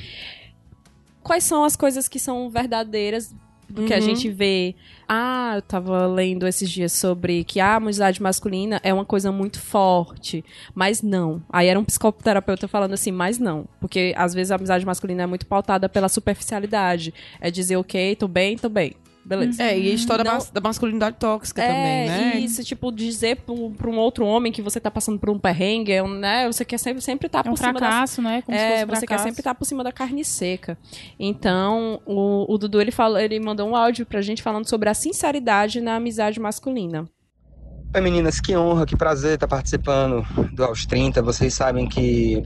quais são as coisas que são verdadeiras do que a
Uhum.
gente vê. Ah, eu tava lendo esses dias sobre que a amizade masculina é uma coisa muito forte, mas não. Aí era um psicoterapeuta falando assim, mas não. Porque às vezes a amizade masculina é muito pautada pela superficialidade. É dizer, ok, tô bem, tô bem. Beleza.
É, e a história da
Não-
da masculinidade tóxica
É,
também, né?
isso, tipo, dizer pra um, um outro homem que você tá passando por um perrengue, é um, né? Você quer sempre, sempre estar
É um
por cima da
fracasso, né? Como se
é,
fosse
você quer
fracasso.
sempre estar por cima da carne seca. Então, o, o Dudu, ele, falou, ele mandou um áudio pra gente falando sobre a sinceridade na amizade masculina.
Oi meninas, que honra, que prazer estar participando do Aos 30. Vocês sabem que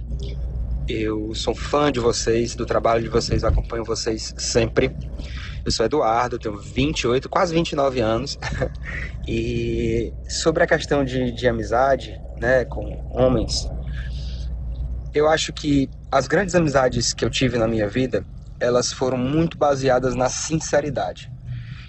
eu sou fã de vocês, do trabalho de vocês, acompanho vocês sempre. Eu sou Eduardo, tenho 28, quase 29 anos. [laughs] E sobre a questão de, de amizade né, com homens, eu acho que as grandes amizades que eu tive na minha vida, elas foram muito baseadas na sinceridade.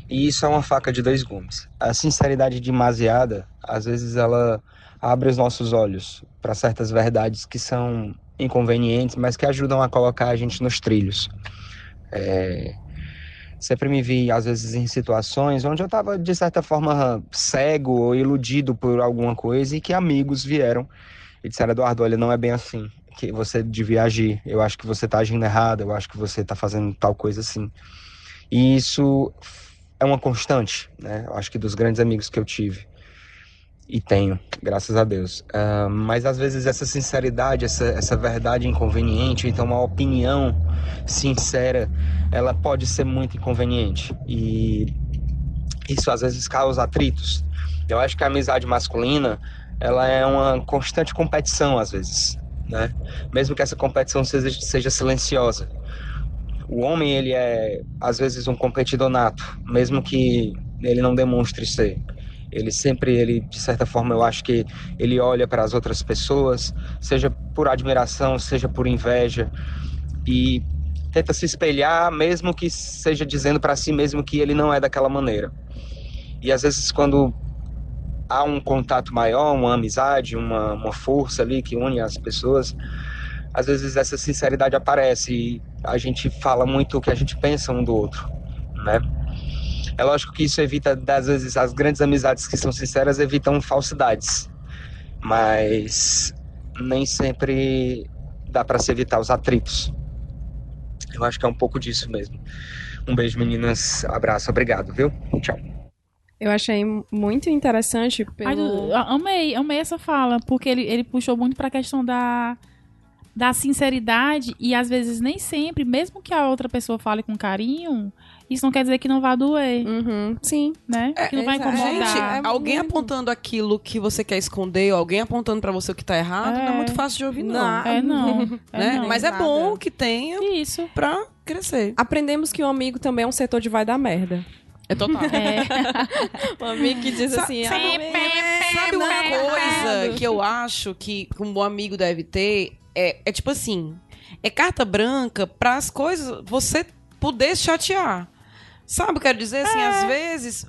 E isso é uma faca de dois gumes. A sinceridade demasiada, às vezes ela abre os nossos olhos para certas verdades que são inconvenientes, mas que ajudam a colocar a gente nos trilhos. É, Sempre me vi, às vezes, em situações onde eu estava, de certa forma, cego ou iludido por alguma coisa e que amigos vieram e disseram: Eduardo, olha, não é bem assim que você devia agir. Eu acho que você está agindo errado, eu acho que você está fazendo tal coisa assim. E isso é uma constante, né? Eu acho que dos grandes amigos que eu tive e tenho, graças a Deus. Ah, mas às vezes essa sinceridade, essa, essa verdade inconveniente, então uma opinião sincera, ela pode ser muito inconveniente e isso às vezes causa atritos. Eu acho que a amizade masculina, ela é uma constante competição às vezes, né? Mesmo que essa competição seja, seja silenciosa. O homem, ele é às vezes um competidor nato, mesmo que ele não demonstre ser. Ele sempre, ele de certa forma, eu acho que ele olha para as outras pessoas, seja por admiração, seja por inveja, e tenta se espelhar, mesmo que seja dizendo para si mesmo que ele não é daquela maneira. E às vezes, quando há um contato maior, uma amizade, uma, uma força ali que une as pessoas, às vezes essa sinceridade aparece e a gente fala muito o que a gente pensa um do outro, né? É lógico que isso evita, às vezes, as grandes amizades que são sinceras evitam falsidades. Mas nem sempre dá para se evitar os atritos. Eu acho que é um pouco disso mesmo. Um beijo, meninas. Abraço, obrigado, viu? Tchau.
Eu achei muito interessante pelo...
Ai, eu amei, amei essa fala, porque ele, ele puxou muito pra questão da, da sinceridade e às vezes nem sempre, mesmo que a outra pessoa fale com carinho, isso não quer dizer que não vai doer,
Uhum, sim.
né? que não vai
Gente,
incomodar.
é
alguém
muito.
apontando aquilo que você quer esconder, ou alguém apontando pra você o que tá errado, não é
É.
muito fácil de ouvir, não.
Não.
É não. É
né?
não.
Mas é
Nada.
bom que tenha
Isso.
pra crescer.
Aprendemos que um amigo também é um setor de vai dar merda.
É total.
É. [laughs]
Um amigo que diz
Sa-
assim...
sabe-
"Ah,
Sabe uma
não,
coisa
errado."
que eu acho que um bom amigo deve ter? É, é tipo assim: é carta branca para as coisas você poder se chatear. Sabe o que eu quero dizer? Assim, às vezes.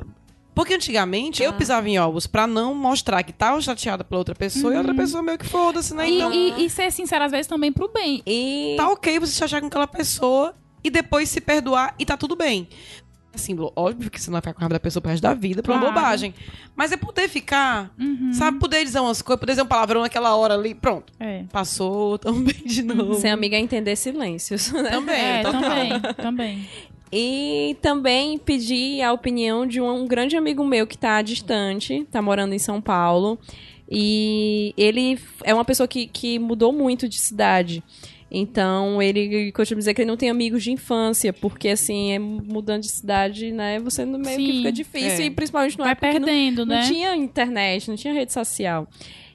Porque antigamente eu pisava em ovos pra não mostrar que tava chateada pela outra pessoa e a outra pessoa meio que foda-se, né?
E,
Então,
e- e ser sincero às vezes também pro bem.
E...
tá ok você se chatear com aquela pessoa e depois se perdoar e tá tudo bem. Assim, óbvio que você não vai ficar com a raiva da pessoa pro resto da vida, por uma bobagem. Mas é poder ficar,
Uhum.
sabe? Poder dizer umas coisas, poder dizer um palavrão naquela hora ali. Pronto.
É.
Passou [laughs] também de novo.
Ser amiga é entender silêncios, né?
Também,
É, também, [laughs] também.
E também pedi a opinião de um, um grande amigo meu que tá distante, tá morando em São Paulo. E ele é uma pessoa que, que mudou muito de cidade. Então, ele costuma dizer que ele não tem amigos de infância, porque assim, é mudando de cidade, né? Você no meio que
Sim.
fica difícil,
É.
e principalmente não
Vai
não,
perdendo,
não
né?
tinha internet, não tinha rede social.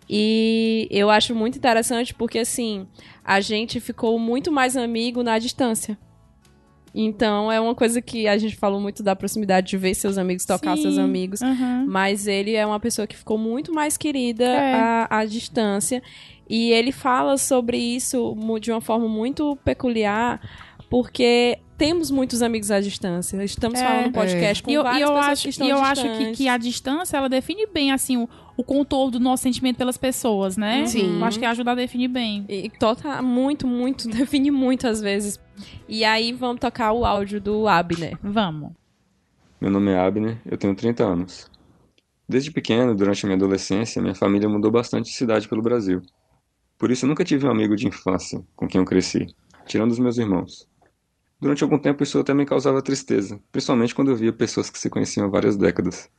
E eu acho muito interessante porque, assim, a gente ficou muito mais amigo na distância. Então, é uma coisa que a gente falou muito da proximidade de ver seus amigos, tocar
Sim.
seus amigos.
Uhum.
Mas ele é uma pessoa que ficou muito mais querida
É.
à, à distância. E ele fala sobre isso de uma forma muito peculiar, porque temos muitos amigos à distância. Estamos
É.
falando no podcast com
E eu,
várias
e eu
pessoas
acho,
que estão
e eu acho que,
distantes.
que a distância, ela define bem, assim, o, o contorno do nosso sentimento pelas pessoas, né?
Sim.
Eu acho que ajuda a definir bem.
E tota, muito, muito, [laughs] define muito às vezes. E aí vamos tocar o áudio do Abner.
Vamos.
Meu nome é Abner, eu tenho 30 anos. Desde pequeno, durante a minha adolescência, minha família mudou bastante de cidade pelo Brasil. Por isso, eu nunca tive um amigo de infância com quem eu cresci, tirando os meus irmãos. Durante algum tempo, isso até me causava tristeza, principalmente quando eu via pessoas que se conheciam há várias décadas.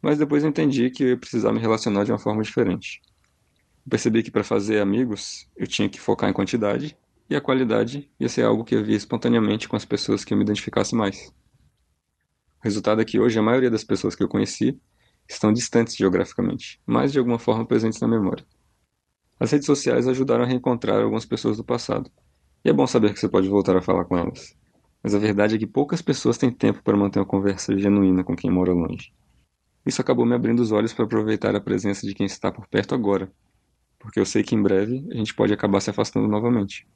Mas depois eu entendi que eu ia precisar me relacionar de uma forma diferente. Eu percebi que para fazer amigos, eu tinha que focar em quantidade, e a qualidade ia ser algo que eu via espontaneamente com as pessoas que eu me identificasse mais. O resultado é que hoje a maioria das pessoas que eu conheci estão distantes geograficamente, mas de alguma forma presentes na memória. As redes sociais ajudaram a reencontrar algumas pessoas do passado, e é bom saber que você pode voltar a falar com elas. Mas a verdade é que poucas pessoas têm tempo para manter uma conversa genuína com quem mora longe. Isso acabou me abrindo os olhos para aproveitar a presença de quem está por perto agora, porque eu sei que em breve a gente pode acabar se afastando novamente.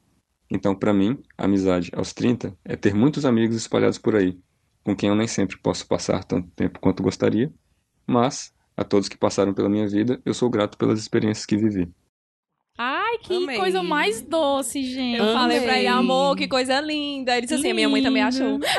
Então, para mim, a amizade aos 30 é ter muitos amigos espalhados por aí, com quem eu nem sempre posso passar tanto tempo quanto gostaria, mas a todos que passaram pela minha vida, eu sou grato pelas experiências que vivi.
Que
Amei.
coisa mais doce, gente.
Eu falei pra ele,
Amei.
amor, que coisa linda. Ele disse assim, a minha mãe também achou. [laughs]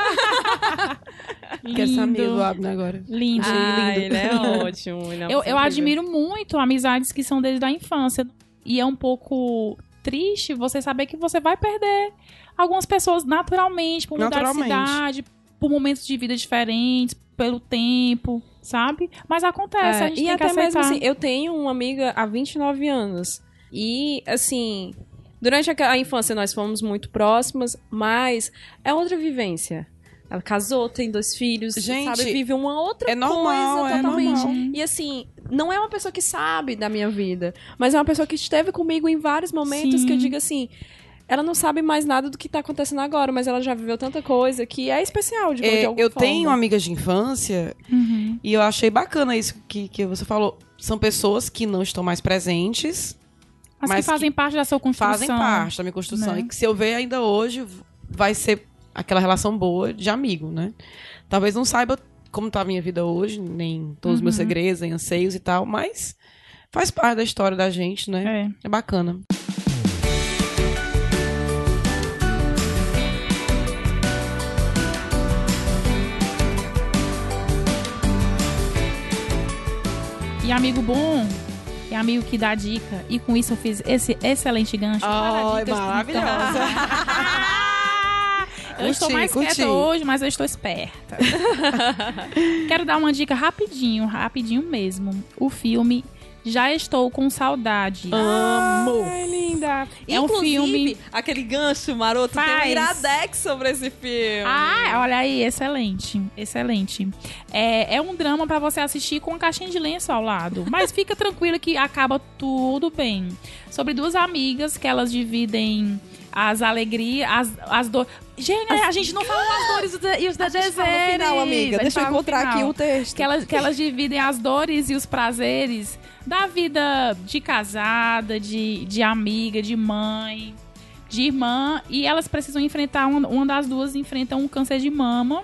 Amigo do
Lindo.
Abner agora.
Lindo.
Ah,
lindo.
ele é ótimo. ele é
Eu, eu admiro muito amizades que são desde a infância. E é um pouco triste você saber que você vai perder algumas pessoas naturalmente, por mudar de cidade, por momentos de vida diferentes, pelo tempo, sabe? Mas acontece,
É,
a gente
e
tem que
até mesmo
aceitar.
assim, eu tenho uma amiga há 29 anos. E, assim, durante a, a infância nós fomos muito próximas, mas é outra vivência. Ela casou, tem dois filhos,
Gente,
sabe? Vive uma outra
é normal,
coisa
é
totalmente.
normal.
E assim, não é uma pessoa que sabe da minha vida, mas é uma pessoa que esteve comigo em vários momentos
Sim.
que eu digo assim. Ela não sabe mais nada do que tá acontecendo agora, mas ela já viveu tanta coisa que é especial de, de
É,
alguma
eu
forma.
tenho amigas de infância
Uhum.
e eu achei bacana isso que, que você falou. São pessoas que não estão mais presentes,
mas,
mas
que fazem que parte da sua construção.
Fazem parte da minha construção.
Né?
E que se eu ver ainda hoje, vai ser aquela relação boa de amigo, né? Talvez não saiba como está a minha vida hoje, nem todos os
uhum.
meus segredos, nem anseios e tal, mas faz parte da história da gente, né?
É,
é bacana.
E amigo bom é amigo que dá dica. E com isso eu fiz esse excelente gancho. para
Ai,
dicas
maravilhosa. [laughs]
Eu estou
Curti,
mais
curti.
quieta hoje, mas eu estou esperta. [laughs] Quero dar uma dica rapidinho, rapidinho mesmo. O filme Já Estou com Saudade.
Amo.
Ai, linda.
É um
Inclusive,
filme-
aquele gancho maroto tem um
Faz.
iradex sobre esse filme.
Ah, olha aí, excelente, excelente. É, é um drama pra você assistir com uma caixinha de lenço ao lado. Mas fica [laughs] tranquila que acaba tudo bem. Sobre duas amigas que elas dividem as alegrias, as, as dores. Gente, a gente não falou as dores e os de- os
A gente
dezeres.
fala no final, amiga. Deixa eu encontrar aqui o texto.
que elas, que elas dividem as dores e os prazeres da vida de casada, de, de amiga, de mãe, de irmã. E elas precisam enfrentar, uma, uma das duas enfrenta um câncer de mama.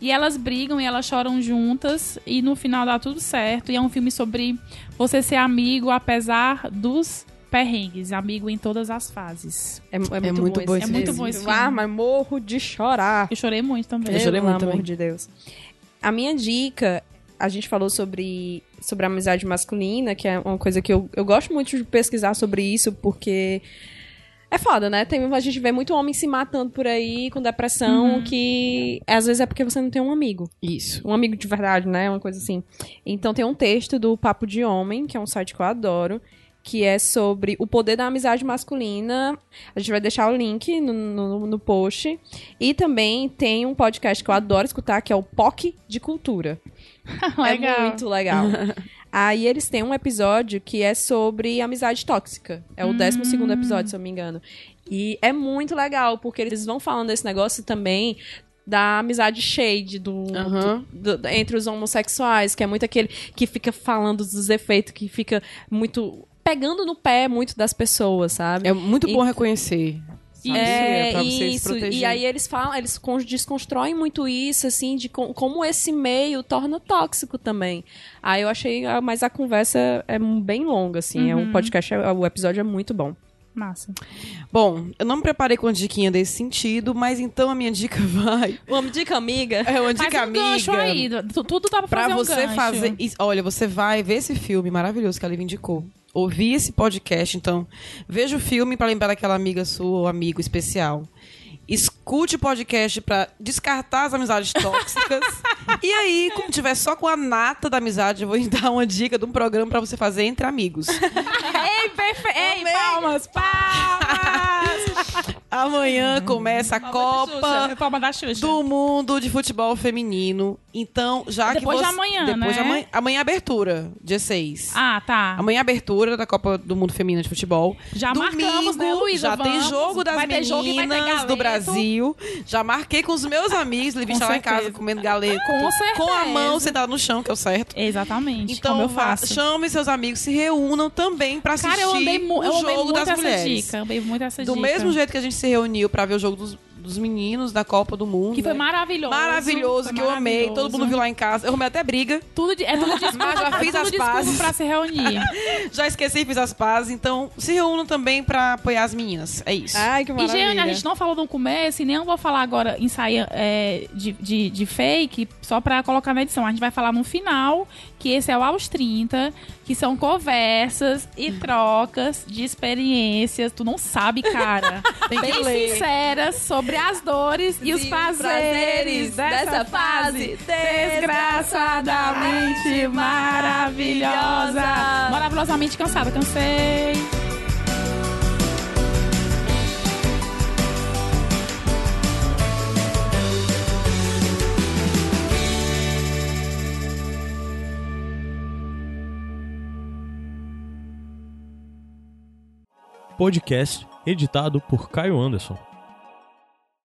E elas brigam e elas choram juntas. E no final dá tudo certo. E é um filme sobre você ser amigo apesar dos perrengues. Amigo em todas as fases.
É, é
muito
muito
bom
bom
esse
esse
filme.
filme.
É muito bom esse
Ah,
filme.
mas morro de chorar.
Eu chorei muito também.
Eu chorei
Pelo
muito
amor
também.
de Deus. A minha dica, a gente falou sobre, sobre a amizade masculina, que é uma coisa que eu, eu gosto muito de pesquisar sobre isso, porque é foda, né? Tem, a gente vê muito homem se matando por aí com depressão,
Uhum.
que às vezes é porque você não tem um amigo.
Isso.
Um amigo de verdade, né? Uma coisa assim. Então tem um texto do Papo de Homem, que é um site que eu adoro, que é sobre o poder da amizade masculina. A gente vai deixar o link no, no, no post. E também tem um podcast que eu adoro escutar, que é o POC de Cultura. [laughs]
Legal.
É muito legal. [laughs] Aí eles têm um episódio que é sobre amizade tóxica. É o 12 segundo episódio, se eu não me engano. E é muito legal, porque eles vão falando desse negócio também da amizade shade do,
Aham.
do- do- entre os homossexuais, que é muito aquele que fica falando dos efeitos, que fica muito pegando no pé muito das pessoas, sabe?
É muito
E-
bom reconhecer. Sabe?
É,
pra você se
isso. E aí eles falam, eles con- desconstroem muito isso, assim, de co- como esse meio torna tóxico também. Aí eu achei, ah, mas a conversa é bem longa, assim. É um podcast, é- o episódio é muito bom.
Massa.
Bom, eu não me preparei com diquinha desse sentido, mas então a minha dica [laughs] vai.
Uma dica amiga.
É uma
Faz
dica
um
amiga.
aí. tu- Tudo dá pra
Pra
fazer um
você
gancho.
fazer. Olha, você vai ver esse filme maravilhoso que a Liv indicou. Ouvir esse podcast, então. Veja o filme pra lembrar daquela amiga sua ou amigo especial. Escute o podcast pra descartar as amizades tóxicas. [laughs] e aí, como tiver só com a nata da amizade, eu vou [laughs] dar uma dica de um programa pra você fazer entre amigos.
Ei, perfeito. [laughs] Ei, palmas, palmas.
Amanhã começa a Copa do mundo de futebol feminino. Então, já que
Depois de amanhã,
Depois
né?
de amanhã. Amanhã é abertura, dia 6.
Ah, tá.
Amanhã é abertura da Copa do Mundo Feminino de Futebol.
Já
Domingo,
marcamos, né, Luísa?
Já tem
Vamos.
jogo das meninas
jogo
do. Brasil. Já marquei com os meus amigos. Levi está lá em
certeza.
casa comendo galeto.
Com
Com a
certeza.
mão sentada no chão, que é o certo.
Exatamente.
Então,
como eu faço.
chame seus amigos, se reúnam também pra assistir
Cara, eu andei,
o
eu
jogo
muito
das
essa
mulheres.
dica. Eu amei muito essa
Do
dica.
mesmo jeito que a gente se reuniu pra ver o jogo dos, dos meninos da Copa do Mundo.
Que foi
né?
maravilhoso.
Maravilhoso,
Foi
que eu amei. Todo
maravilhoso.
mundo viu lá em casa. Eu arrumei até briga.
Tudo de, é tudo [laughs] desculpa,
Mas já
é
fiz
tudo
as pazes.
pra se reunir. [laughs]
Já esqueci, fiz as pazes. Então, se reúnam também pra apoiar as meninas. É isso.
Ai, que
E,
maravilha.
gente, a gente não falou no começo e nem eu vou falar agora ensaio é, de, de, de fake, só pra colocar na edição. A gente vai falar no final, que esse é o aos 30, que são conversas e [laughs] trocas de experiências. Tu não sabe, cara.
Tem que
Bem
ler.
sinceras sobre as dores e os
os
prazeres
prazeres
dessa
fase
desgraçadamente maravilhosa. Maravilhosamente cansada, cansei.
Podcast editado por Caio Anderson.